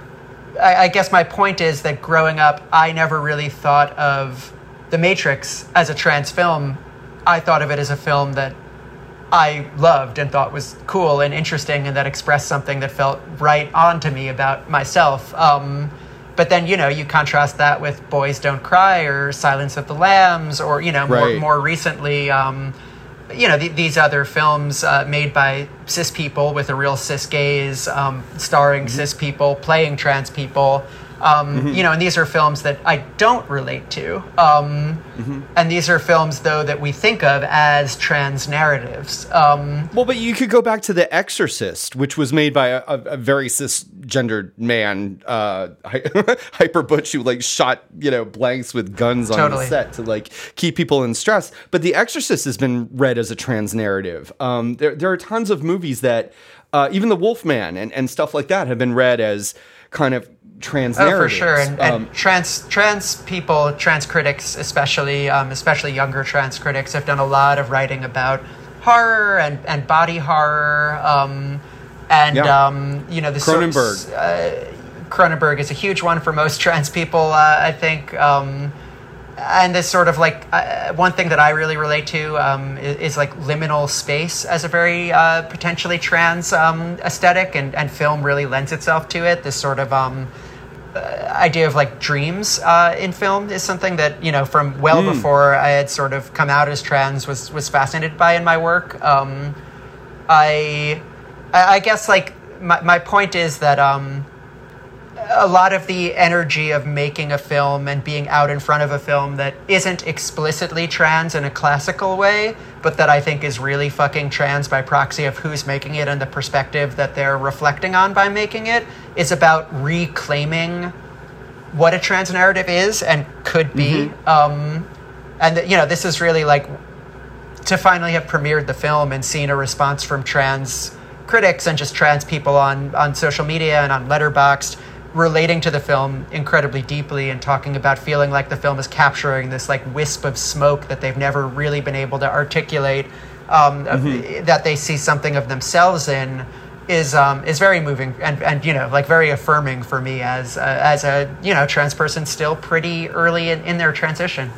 D: I, I guess my point is that growing up, I never really thought of The Matrix as a trans film. I thought of it as a film that I loved and thought was cool and interesting, and that expressed something that felt right on to me about myself. Um, but then you know you contrast that with Boys Don't Cry or Silence of the Lambs or you know right. more, more recently um, you know th- these other films uh, made by cis people with a real cis gaze um, starring mm-hmm. cis people playing trans people Um, mm-hmm. You know, and these are films that I don't relate to. Um, mm-hmm. And these are films, though, that we think of as trans narratives. Um,
A: well, but you could go back to The Exorcist, which was made by a, a very cisgendered man, uh, hyper butch, who like shot you know blanks with guns on totally. the set to like keep people in stress. But The Exorcist has been read as a trans narrative. Um, there, there are tons of movies that. Uh, even the Wolfman and, and stuff like that have been read as kind of trans oh,
D: for sure, and, and um, trans trans people, trans critics, especially um, especially younger trans critics, have done a lot of writing about horror and, and body horror, um, and yeah. Um, you know the
A: Cronenberg.
D: Sorts, uh, Cronenberg is a huge one for most trans people, uh, I think. Um, and this sort of like uh, one thing that I really relate to um, is, is, like liminal space as a very uh, potentially trans um, aesthetic, and, and film really lends itself to it. This sort of idea of like dreams uh, in film is something that you know from well mm. before I had sort of come out as trans was was fascinated by in my work. Um, I I guess like my my point is that um, a lot of the energy of making a film and being out in front of a film that isn't explicitly trans in a classical way, but that I think is really fucking trans by proxy of who's making it and the perspective that they're reflecting on by making it, is about reclaiming what a trans narrative is and could be. Mm-hmm. Um, and, you know, this is really like to finally have premiered the film and seen a response from trans critics and just trans people on, on social media and on Letterboxd relating to the film incredibly deeply and talking about feeling like the film is capturing this like wisp of smoke that they've never really been able to articulate um, mm-hmm. that they see something of themselves in is um, is very moving and, and you know like very affirming for me as a, as a you know trans person still pretty early in, in their transition.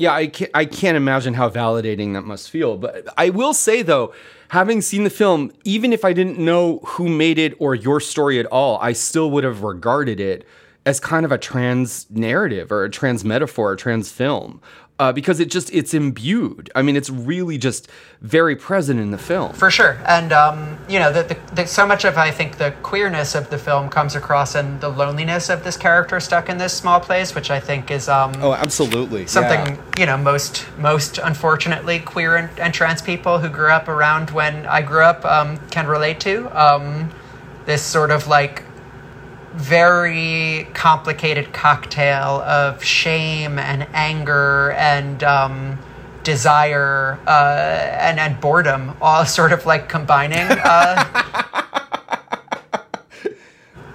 A: Yeah, I can't, I can't imagine how validating that must feel. But I will say though, having seen the film, even if I didn't know who made it or your story at all, I still would have regarded it as kind of a trans narrative or a trans metaphor, a trans film uh, because it just it's imbued. I mean, it's really just very present in the film
D: for sure. And um, you know, the, the, the, so much of I think the queerness of the film comes across in the loneliness of this character stuck in this small place, which I think is um,
A: oh, absolutely
D: something yeah. you know most most unfortunately queer and, and, trans people who grew up around when I grew up um, can relate to. Um, this sort of like very complicated cocktail of shame and anger and um, desire uh, and, and boredom, all sort of like combining. Uh,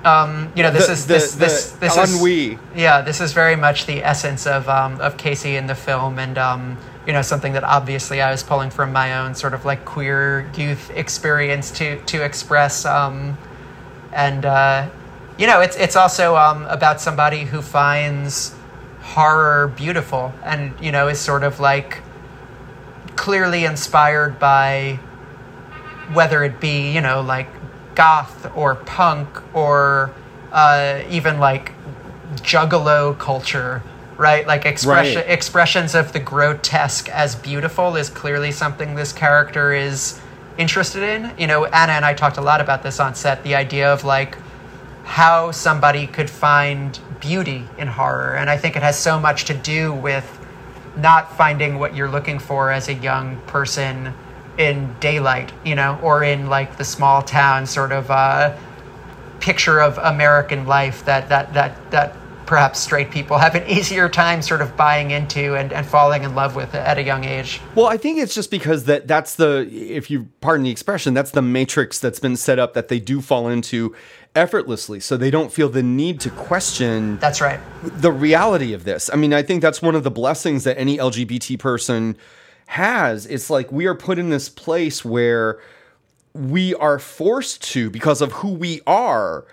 D: um, you know, this
A: the,
D: is this
A: the,
D: this
A: the
D: this
A: ennui.
D: is yeah, this is very much the essence of um, of Casey in the film, and um, you know, something that obviously I was pulling from my own sort of like queer youth experience to to express. Um, and uh, you know, it's it's also um, about somebody who finds horror beautiful and you know is sort of like clearly inspired by whether it be you know like goth or punk or uh, even like juggalo culture right like expression right. expressions of the grotesque as beautiful is clearly something this character is interested in you know anna and i talked a lot about this on set the idea of like how somebody could find beauty in horror. And I think it has so much to do with not finding what you're looking for as a young person in daylight, you know, or in like the small town sort of uh, picture of American life that that that that perhaps straight people have an easier time sort of buying into and, and falling in love with at a young age.
A: Well, I think it's just because that that's the if you pardon the expression, that's the matrix that's been set up that they do fall into effortlessly so they don't feel the need to question
D: That's right.
A: the reality of this. I mean, I think that's one of the blessings that any LGBT person has. It's like we are put in this place where we are forced to because of who we are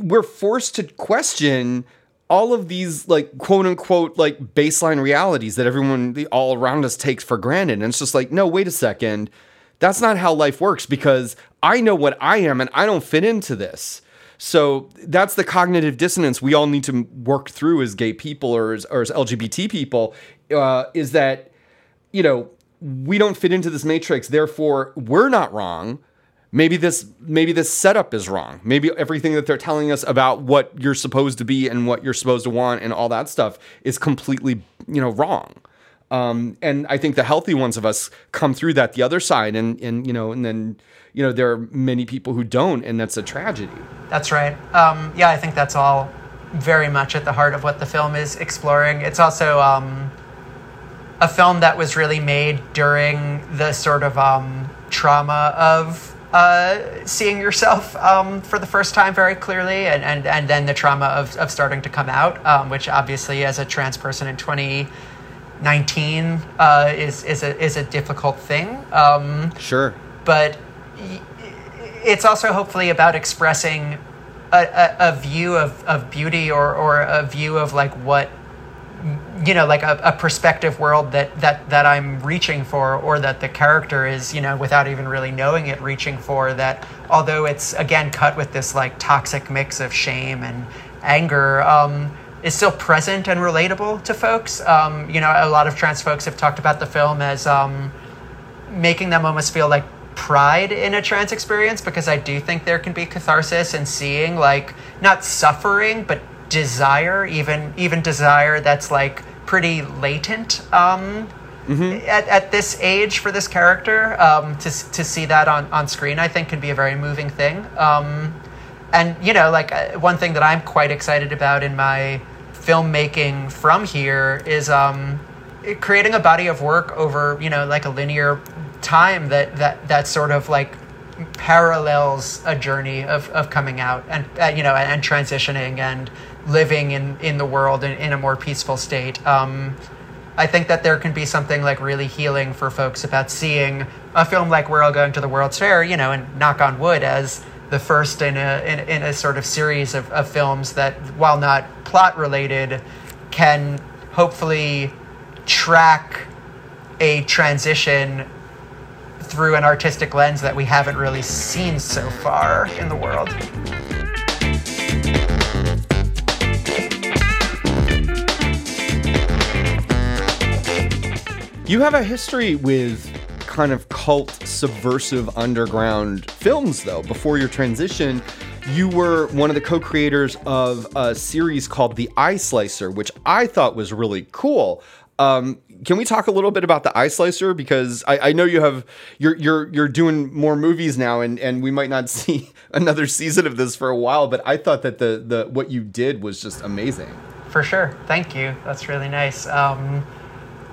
A: we're forced to question all of these like quote unquote like baseline realities that everyone all around us takes for granted. And it's just like no wait a second. That's not how life works because i know what i am and i don't fit into this. So that's the cognitive dissonance we all need to work through as gay people or as, or as lgbt people uh, is that you know we don't fit into this matrix. Therefore we're not wrong maybe this maybe this setup is wrong maybe everything that they're telling us about what you're supposed to be and what you're supposed to want and all that stuff is completely you know wrong um, and i think the healthy ones of us come through that the other side and and you know and then you know there are many people who don't and that's a tragedy
D: That's right. Um, yeah, I think that's all very much at the heart of what the film is exploring. It's also um, a film that was really made during the sort of um, trauma of uh, seeing yourself um, for the first time very clearly, and, and, and then the trauma of, of starting to come out, um, which obviously, as a trans person in 2019, uh, is, is, a, is a difficult thing. Um,
A: sure
D: but y- it's also hopefully about expressing a, a, a view of, of beauty or, or a view of like what you know like a, a perspective world that, that that i'm reaching for or that the character is you know without even really knowing it reaching for that although it's again cut with this like toxic mix of shame and anger um, is still present and relatable to folks. Um, you know a lot of trans folks have talked about the film as um, making them almost feel like pride in a trans experience because I do think there can be catharsis in seeing like not suffering but desire even even desire that's like pretty latent um, at, at this age for this character um, to, to see that on, on screen I think can be a very moving thing. Um, and you know like uh, one thing that I'm quite excited about in my filmmaking from here is um, creating a body of work over you know like a linear time that that that sort of like parallels a journey of, of coming out and uh, you know and, transitioning and living in in the world in, in a more peaceful state um, I think that there can be something like really healing for folks about seeing a film like We're All Going to the World's Fair, you know, and knock on wood as the first in a in, in a sort of series of, of films that, while not plot related, can hopefully track a transition through an artistic lens that we haven't really seen so far in the world.
A: You have a history with kind of cult, subversive, underground films, though. Before your transition, you were one of the co creators of a series called The Eye Slicer, which I thought was really cool. Um, can we talk a little bit about the Eye Slicer? Because I, I know you have you're you're you're doing more movies now, and and we might not see another season of this for a while. But I thought that the the what you did was just amazing.
D: For sure. Thank you. That's really nice. Um,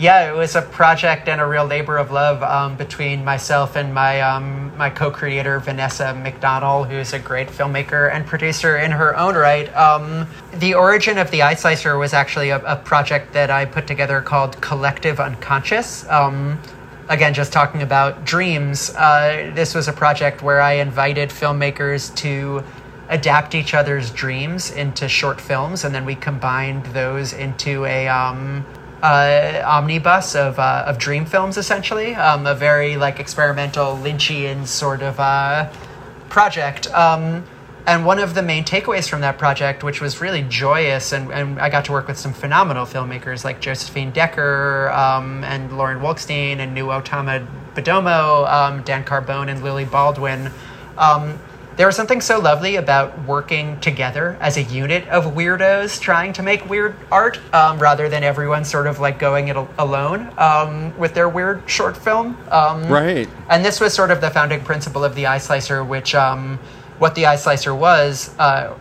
D: yeah, it was a project and a real labor of love um, between myself and my um, my co-creator Vanessa McDonnell, who's a great filmmaker and producer in her own right. Um, the origin of the Eye Slicer was actually a, a project that I put together called Collective Unconscious. Um, again, just talking about dreams. Uh, this was a project where I invited filmmakers to adapt each other's dreams into short films, and then we combined those into a um, uh, omnibus of, uh, of dream films, essentially. Um, a very like experimental Lynchian sort of uh, project. Um, and one of the main takeaways from that project, which was really joyous, and, and I got to work with some phenomenal filmmakers like Josephine Decker um, and Lauren Wolkstein and Nuotama Bodomo, um, Dan Carbone and Lily Baldwin. Um, there was something so lovely about working together as a unit of weirdos trying to make weird art um, rather than everyone sort of like going it al- alone um, with their weird short film. Um,
A: Right.
D: and this was sort of the founding principle of the eye slicer, which um, what the eye slicer was uh,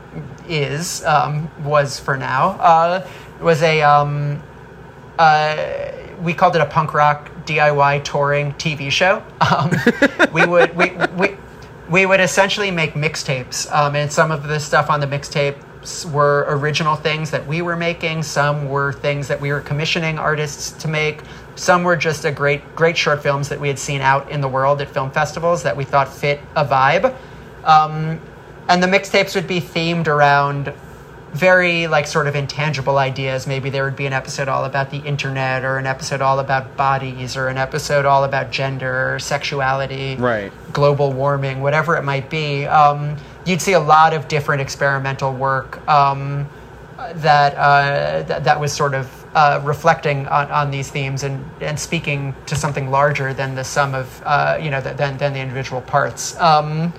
D: is um, was for now uh, was a um, uh, we called it a punk rock DIY touring TV show. Um, we would we, we we would essentially make mixtapes, um, and some of the stuff on the mixtapes were original things that we were making. Some were things that we were commissioning artists to make. Some were just a great great short films that we had seen out in the world at film festivals that we thought fit a vibe. Um, and the mixtapes would be themed around very like sort of intangible ideas. Maybe there would be an episode all about the internet, or an episode all about bodies, or an episode all about gender, sexuality,
A: Right.
D: global warming, whatever it might be. Um, you'd see a lot of different experimental work um, that, uh, that that was sort of uh, reflecting on, on these themes and, and speaking to something larger than the sum of uh, you know than, than the individual parts. Um,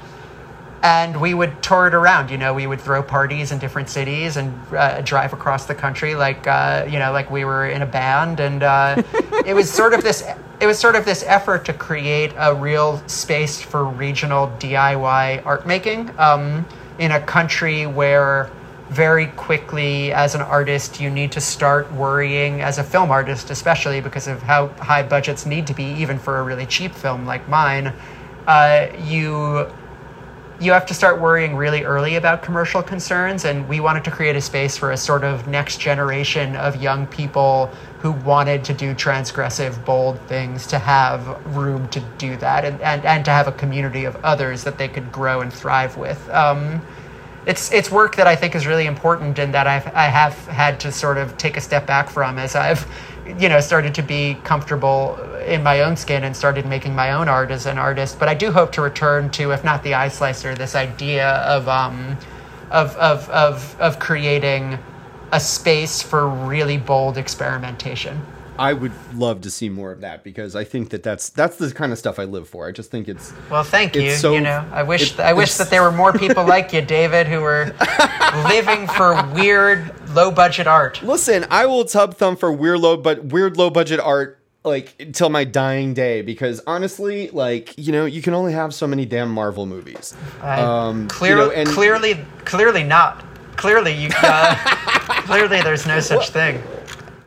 D: and we would tour it around. You know, we would throw parties in different cities and uh, drive across the country like uh, you know like we were in a band. And uh, it was sort of this it was sort of this effort to create a real space for regional DIY art making um, in a country where very quickly as an artist you need to start worrying as a film artist especially because of how high budgets need to be even for a really cheap film like mine uh, you you have to start worrying really early about commercial concerns and we wanted to create a space for a sort of next generation of young people who wanted to do transgressive bold things to have room to do that and, and, and to have a community of others that they could grow and thrive with. Um, it's it's work that I think is really important and that I've I have had to sort of take a step back from as I've you know started to be comfortable in my own skin and started making my own art as an artist. But I do hope to return to, if not the eye slicer, this idea of um, of, of of of creating a space for really bold experimentation.
A: I would love to see more of that because I think that that's that's the kind of stuff I live for. I just think it's
D: well. Thank you.
A: so-
D: you know, I wish
A: it-
D: I wish that there were more people like you, David, who were living for weird, low budget art.
A: Listen, I will tub thumb for weird low but weird low budget art like until my dying day because honestly, like, you know, you can only have so many damn Marvel movies. Um, you know, and-
D: clearly, clearly not. Clearly, you. Uh, clearly, there's no such thing.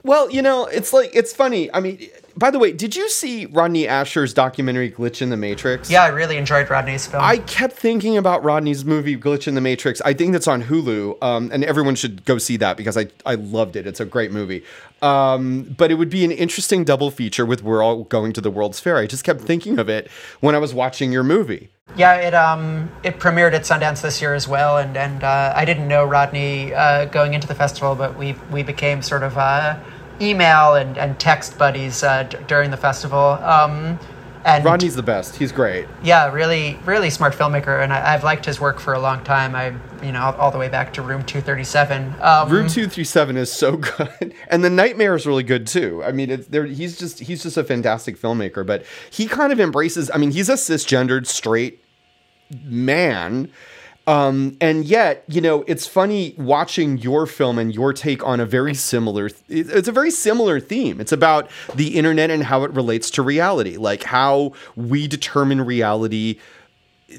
A: Well, you know, it's like it's funny. I mean, by the way, did you see Rodney Ascher's documentary Glitch in the Matrix?
D: Yeah, I really enjoyed Rodney's film.
A: I kept thinking about Rodney's movie Glitch in the Matrix. I think that's on Hulu, um, and everyone should go see that because I, I loved it. It's a great movie. Um, but it would be an interesting double feature with We're All Going to the World's Fair. I just kept thinking of it when I was watching your movie.
D: Yeah, it um it premiered at Sundance this year as well, and and uh, I didn't know Rodney uh, going into the festival, but we we became sort of uh, email and, and text buddies uh, d- during the festival. Um, and
A: Rodney's the best. He's great.
D: yeah, really really smart filmmaker, and I, I've liked his work for a long time. I you know all, the way back to Room Two Thirty Seven. Um,
A: Room two three seven is so good, and the Nightmare is really good too. I mean, it's there. He's just he's just a fantastic filmmaker, but he kind of embraces. I mean, he's a cisgendered straight man. Um, and yet, you know, it's funny watching your film and your take on a very similar. it- It's a very similar theme. It's about the internet and how it relates to reality, like how we determine reality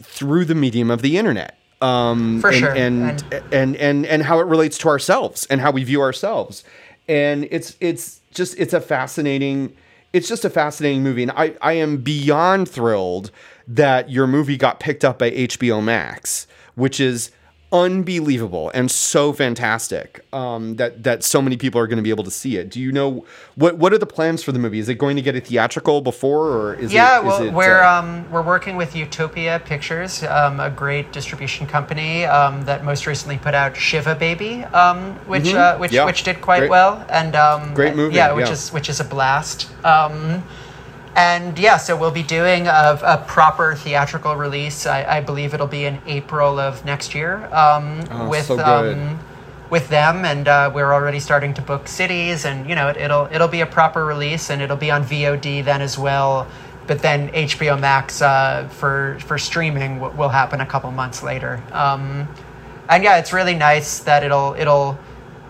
A: through the medium of the internet. Um,
D: For
A: and,
D: sure.
A: and, and and and how it relates to ourselves and how we view ourselves. And it's it's just it's a fascinating it's just a fascinating movie. And I, I am beyond thrilled that your movie got picked up by HBO Max, which is unbelievable and so fantastic um, that that so many people are going to be able to see it. Do you know what what are the plans for the movie? Is it going to get a theatrical before, or is
D: yeah,
A: it? is
D: well,
A: it,
D: we're
A: uh,
D: um, we're working with Utopia Pictures, um, a great distribution company um, that most recently put out Shiva Baby, um, which uh, which
A: Mm-hmm. Yeah.
D: which did quite
A: Great.
D: well, and um,
A: Great movie,
D: Yeah, which
A: yeah.
D: is which is a blast. And yeah, so we'll be doing a, a proper theatrical release. I, I believe it'll be in April of next year. Um,
A: Oh,
D: with
A: so
D: um, with them, and uh, we're already starting to book cities, and you know it, it'll it'll be a proper release, and it'll be on VOD then as well. But then HBO Max uh, for for streaming w- will happen a couple months later. Um, and yeah, it's really nice that it'll it'll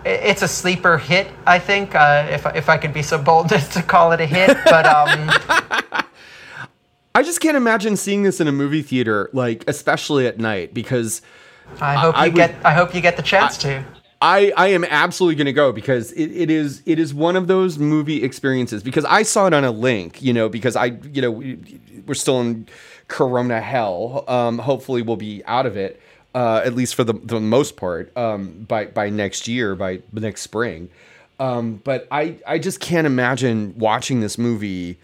D: it's a sleeper hit. I think uh, if if I could be so bold as to call it a hit, but um,
A: I just can't imagine seeing this in a movie theater, like especially at night, because
D: I hope you
A: I would-
D: get I hope you get the chance to.
A: I, I am absolutely going to go because it, it is it is one of those movie experiences because I saw it on a link, you know, because I you know we, we're still in Corona hell. Um, hopefully we'll be out of it uh, at least for the, the most part um, by by next year by next spring. Um, but I I just can't imagine watching this movie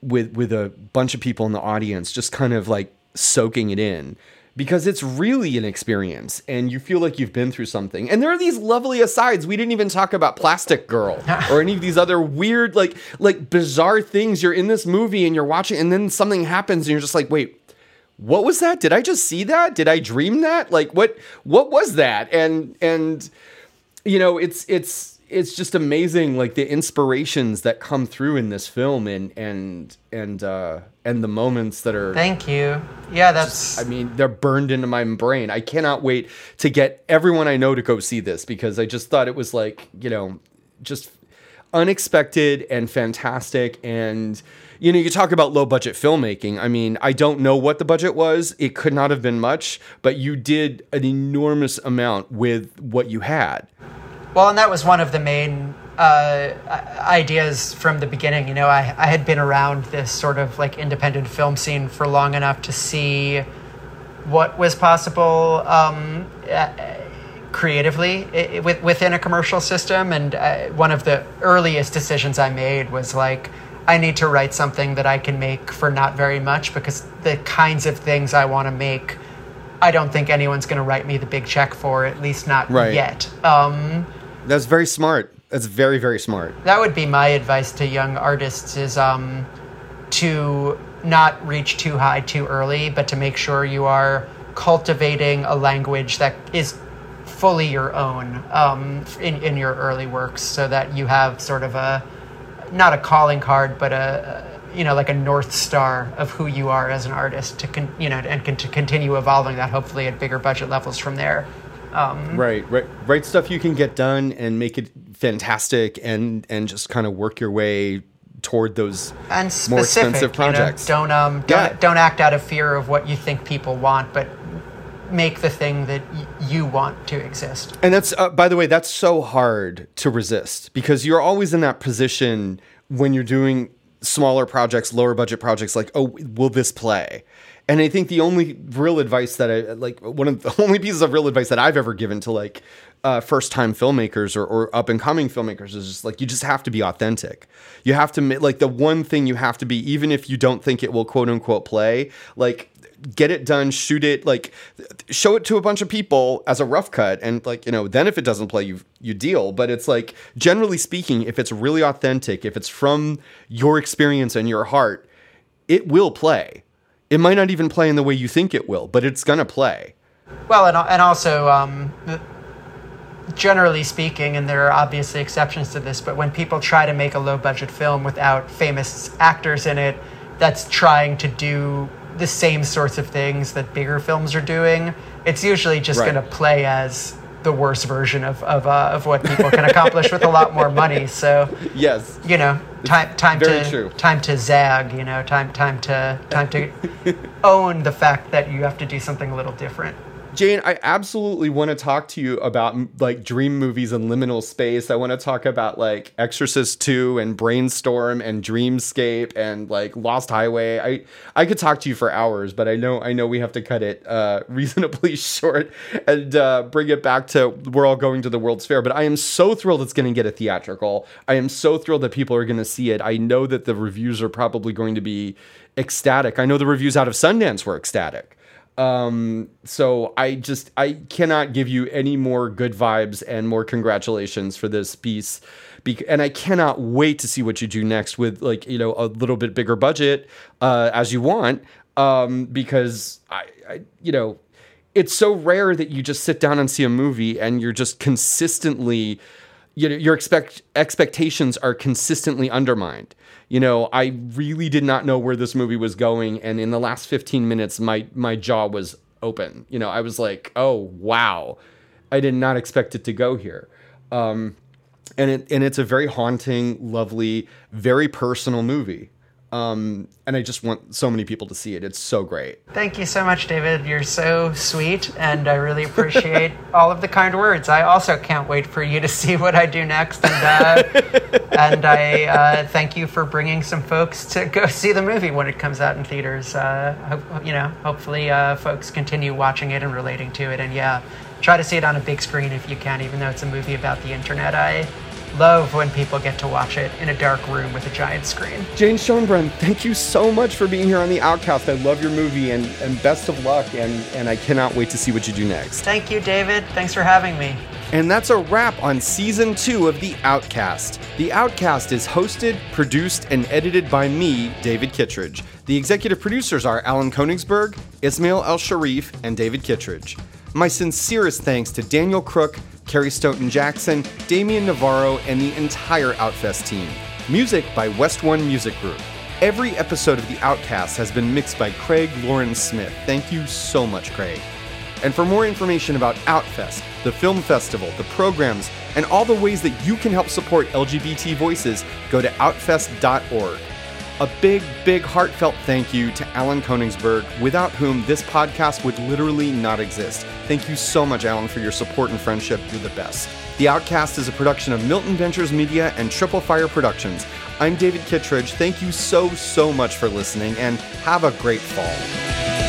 A: with with a bunch of people in the audience just kind of like soaking it in because it's really an experience and you feel like you've been through something. And there are these lovely asides. We didn't even talk about plastic girl or any of these other weird like like bizarre things. You're in this movie and you're watching and then something happens and you're just like wait what was that did i just see that did i dream that like what what was that and and you know it's it's it's just amazing like the inspirations that come through in this film and and and uh and the moments that are
D: Thank you. Yeah, that's.
A: I mean, they're burned into my brain. I cannot wait to get everyone I know to go see this because I just thought it was like, you know, just unexpected and fantastic. And, you know, you talk about low budget filmmaking. I mean, I don't know what the budget was. It could not have been much, but you did an enormous amount with what you had.
D: Well, and that was one of the main uh, ideas from the beginning. You know, I, I had been around this sort of like independent film scene for long enough to see what was possible um, creatively within a commercial system. And uh, one of the earliest decisions I made was like, I need to write something that I can make for not very much because the kinds of things I want to make. I don't think anyone's going to write me the big check for, at least not
A: Right.
D: yet. Um,
A: That's very smart. That's very, very smart.
D: that would be my advice to young artists is um, to not reach too high too early but to make sure you are cultivating a language that is fully your own um, in, in your early works so that you have sort of a not a calling card but a you know like a north star of who you are as an artist to con- you know and con- to continue evolving that hopefully at bigger budget levels from there
A: Right, right, write stuff you can get done and make it fantastic, and and just kind of work your way toward those
D: and
A: more
D: specific,
A: expensive
D: you know?
A: projects.
D: don't um don't,
A: Yeah.
D: don't act out of fear of what you think people want, but make the thing that y- you want to exist.
A: And that's, uh, by the way, that's so hard to resist because you're always in that position when you're doing smaller projects, lower budget projects, like, oh, will this play? And I think the only real advice that I like, one of the only pieces of real advice that I've ever given to like uh, first time filmmakers or, or up and coming filmmakers is just like, you just have to be authentic. You have to, like, the one thing you have to be, even if you don't think it will quote unquote play, like, get it done, shoot it, like show it to a bunch of people as a rough cut, and like you know, then if it doesn't play, you you deal. But it's like generally speaking, if it's really authentic, if it's from your experience and your heart, it will play. It might not even play in the way you think it will, but it's gonna play.
D: Well, and, and also, um, generally speaking, and there are obviously exceptions to this, but when people try to make a low budget film without famous actors in it, that's trying to do the same sorts of things that bigger films are doing, it's usually just
A: Right.
D: going to play as the worst version of, of, uh, of what people can accomplish with a lot more money. So,
A: Yes.
D: you know, time time to
A: true.
D: time to zag. You know, time time to time to own the fact that you have to do something a little different.
A: Jane, I absolutely want to talk to you about like dream movies and liminal space. I want to talk about like Exorcist 2 and Brainstorm and Dreamscape and like Lost Highway. I I could talk to you for hours, but I know I know we have to cut it uh, reasonably short and uh, bring it back to we're all going to the World's Fair. But I am so thrilled it's going to get a theatrical. I am so thrilled that people are going to see it. I know that the reviews are probably going to be ecstatic. I know the reviews out of Sundance were ecstatic. Um, so I just I cannot give you any more good vibes and more congratulations for this piece. Be- and I cannot wait to see what you do next with like you know a little bit bigger budget uh, as you want. Um, because I, I you know it's so rare that you just sit down and see a movie and you're just consistently you know your expect expectations are consistently undermined you know i really did not know where this movie was going and in the last 15 minutes my my jaw was open. You know i was like oh wow. I did not expect it to go here. Um and it and it's a very haunting lovely very personal movie um and i just want so many people to see it it's so great
D: Thank you so much, David. You're so sweet, and I really appreciate all of the kind words. I also can't wait for you to see what I do next, and uh, and I uh, thank you for bringing some folks to go see the movie when it comes out in theaters. Uh, hope, you know, hopefully, uh, folks continue watching it and relating to it, and yeah, try to see it on a big screen if you can, even though it's a movie about the internet. I love when people get to watch it in a dark room with a giant screen.
A: Jane Schoenbrun, thank you so much for being here on The Outcast. I love your movie and, and best of luck, and, and I cannot wait to see what you do next.
D: Thank you, David. Thanks for having me.
A: And that's a wrap on season two of The Outcast. The Outcast is hosted, produced, and edited by me, David Kittredge. The executive producers are Alan Konigsberg, Ismail El Sharif, and David Kittredge. My sincerest thanks to Daniel Crook, Kerry Stoughton Jackson, Damian Navarro, and the entire Outfest team. Music by West One Music Group. Every episode of The Outcast has been mixed by Craig Lauren Smith. Thank you so much, Craig. And for more information about Outfest, the film festival, the programs, and all the ways that you can help support LGBT voices, go to outfest.org. A big, big heartfelt thank you to Alan Konigsberg, without whom this podcast would literally not exist. Thank you so much, Alan, for your support and friendship. You're the best. The Outcast is a production of Milton Ventures Media and Triple Fire Productions. I'm David Kittredge. Thank you so, so much for listening, and have a great fall.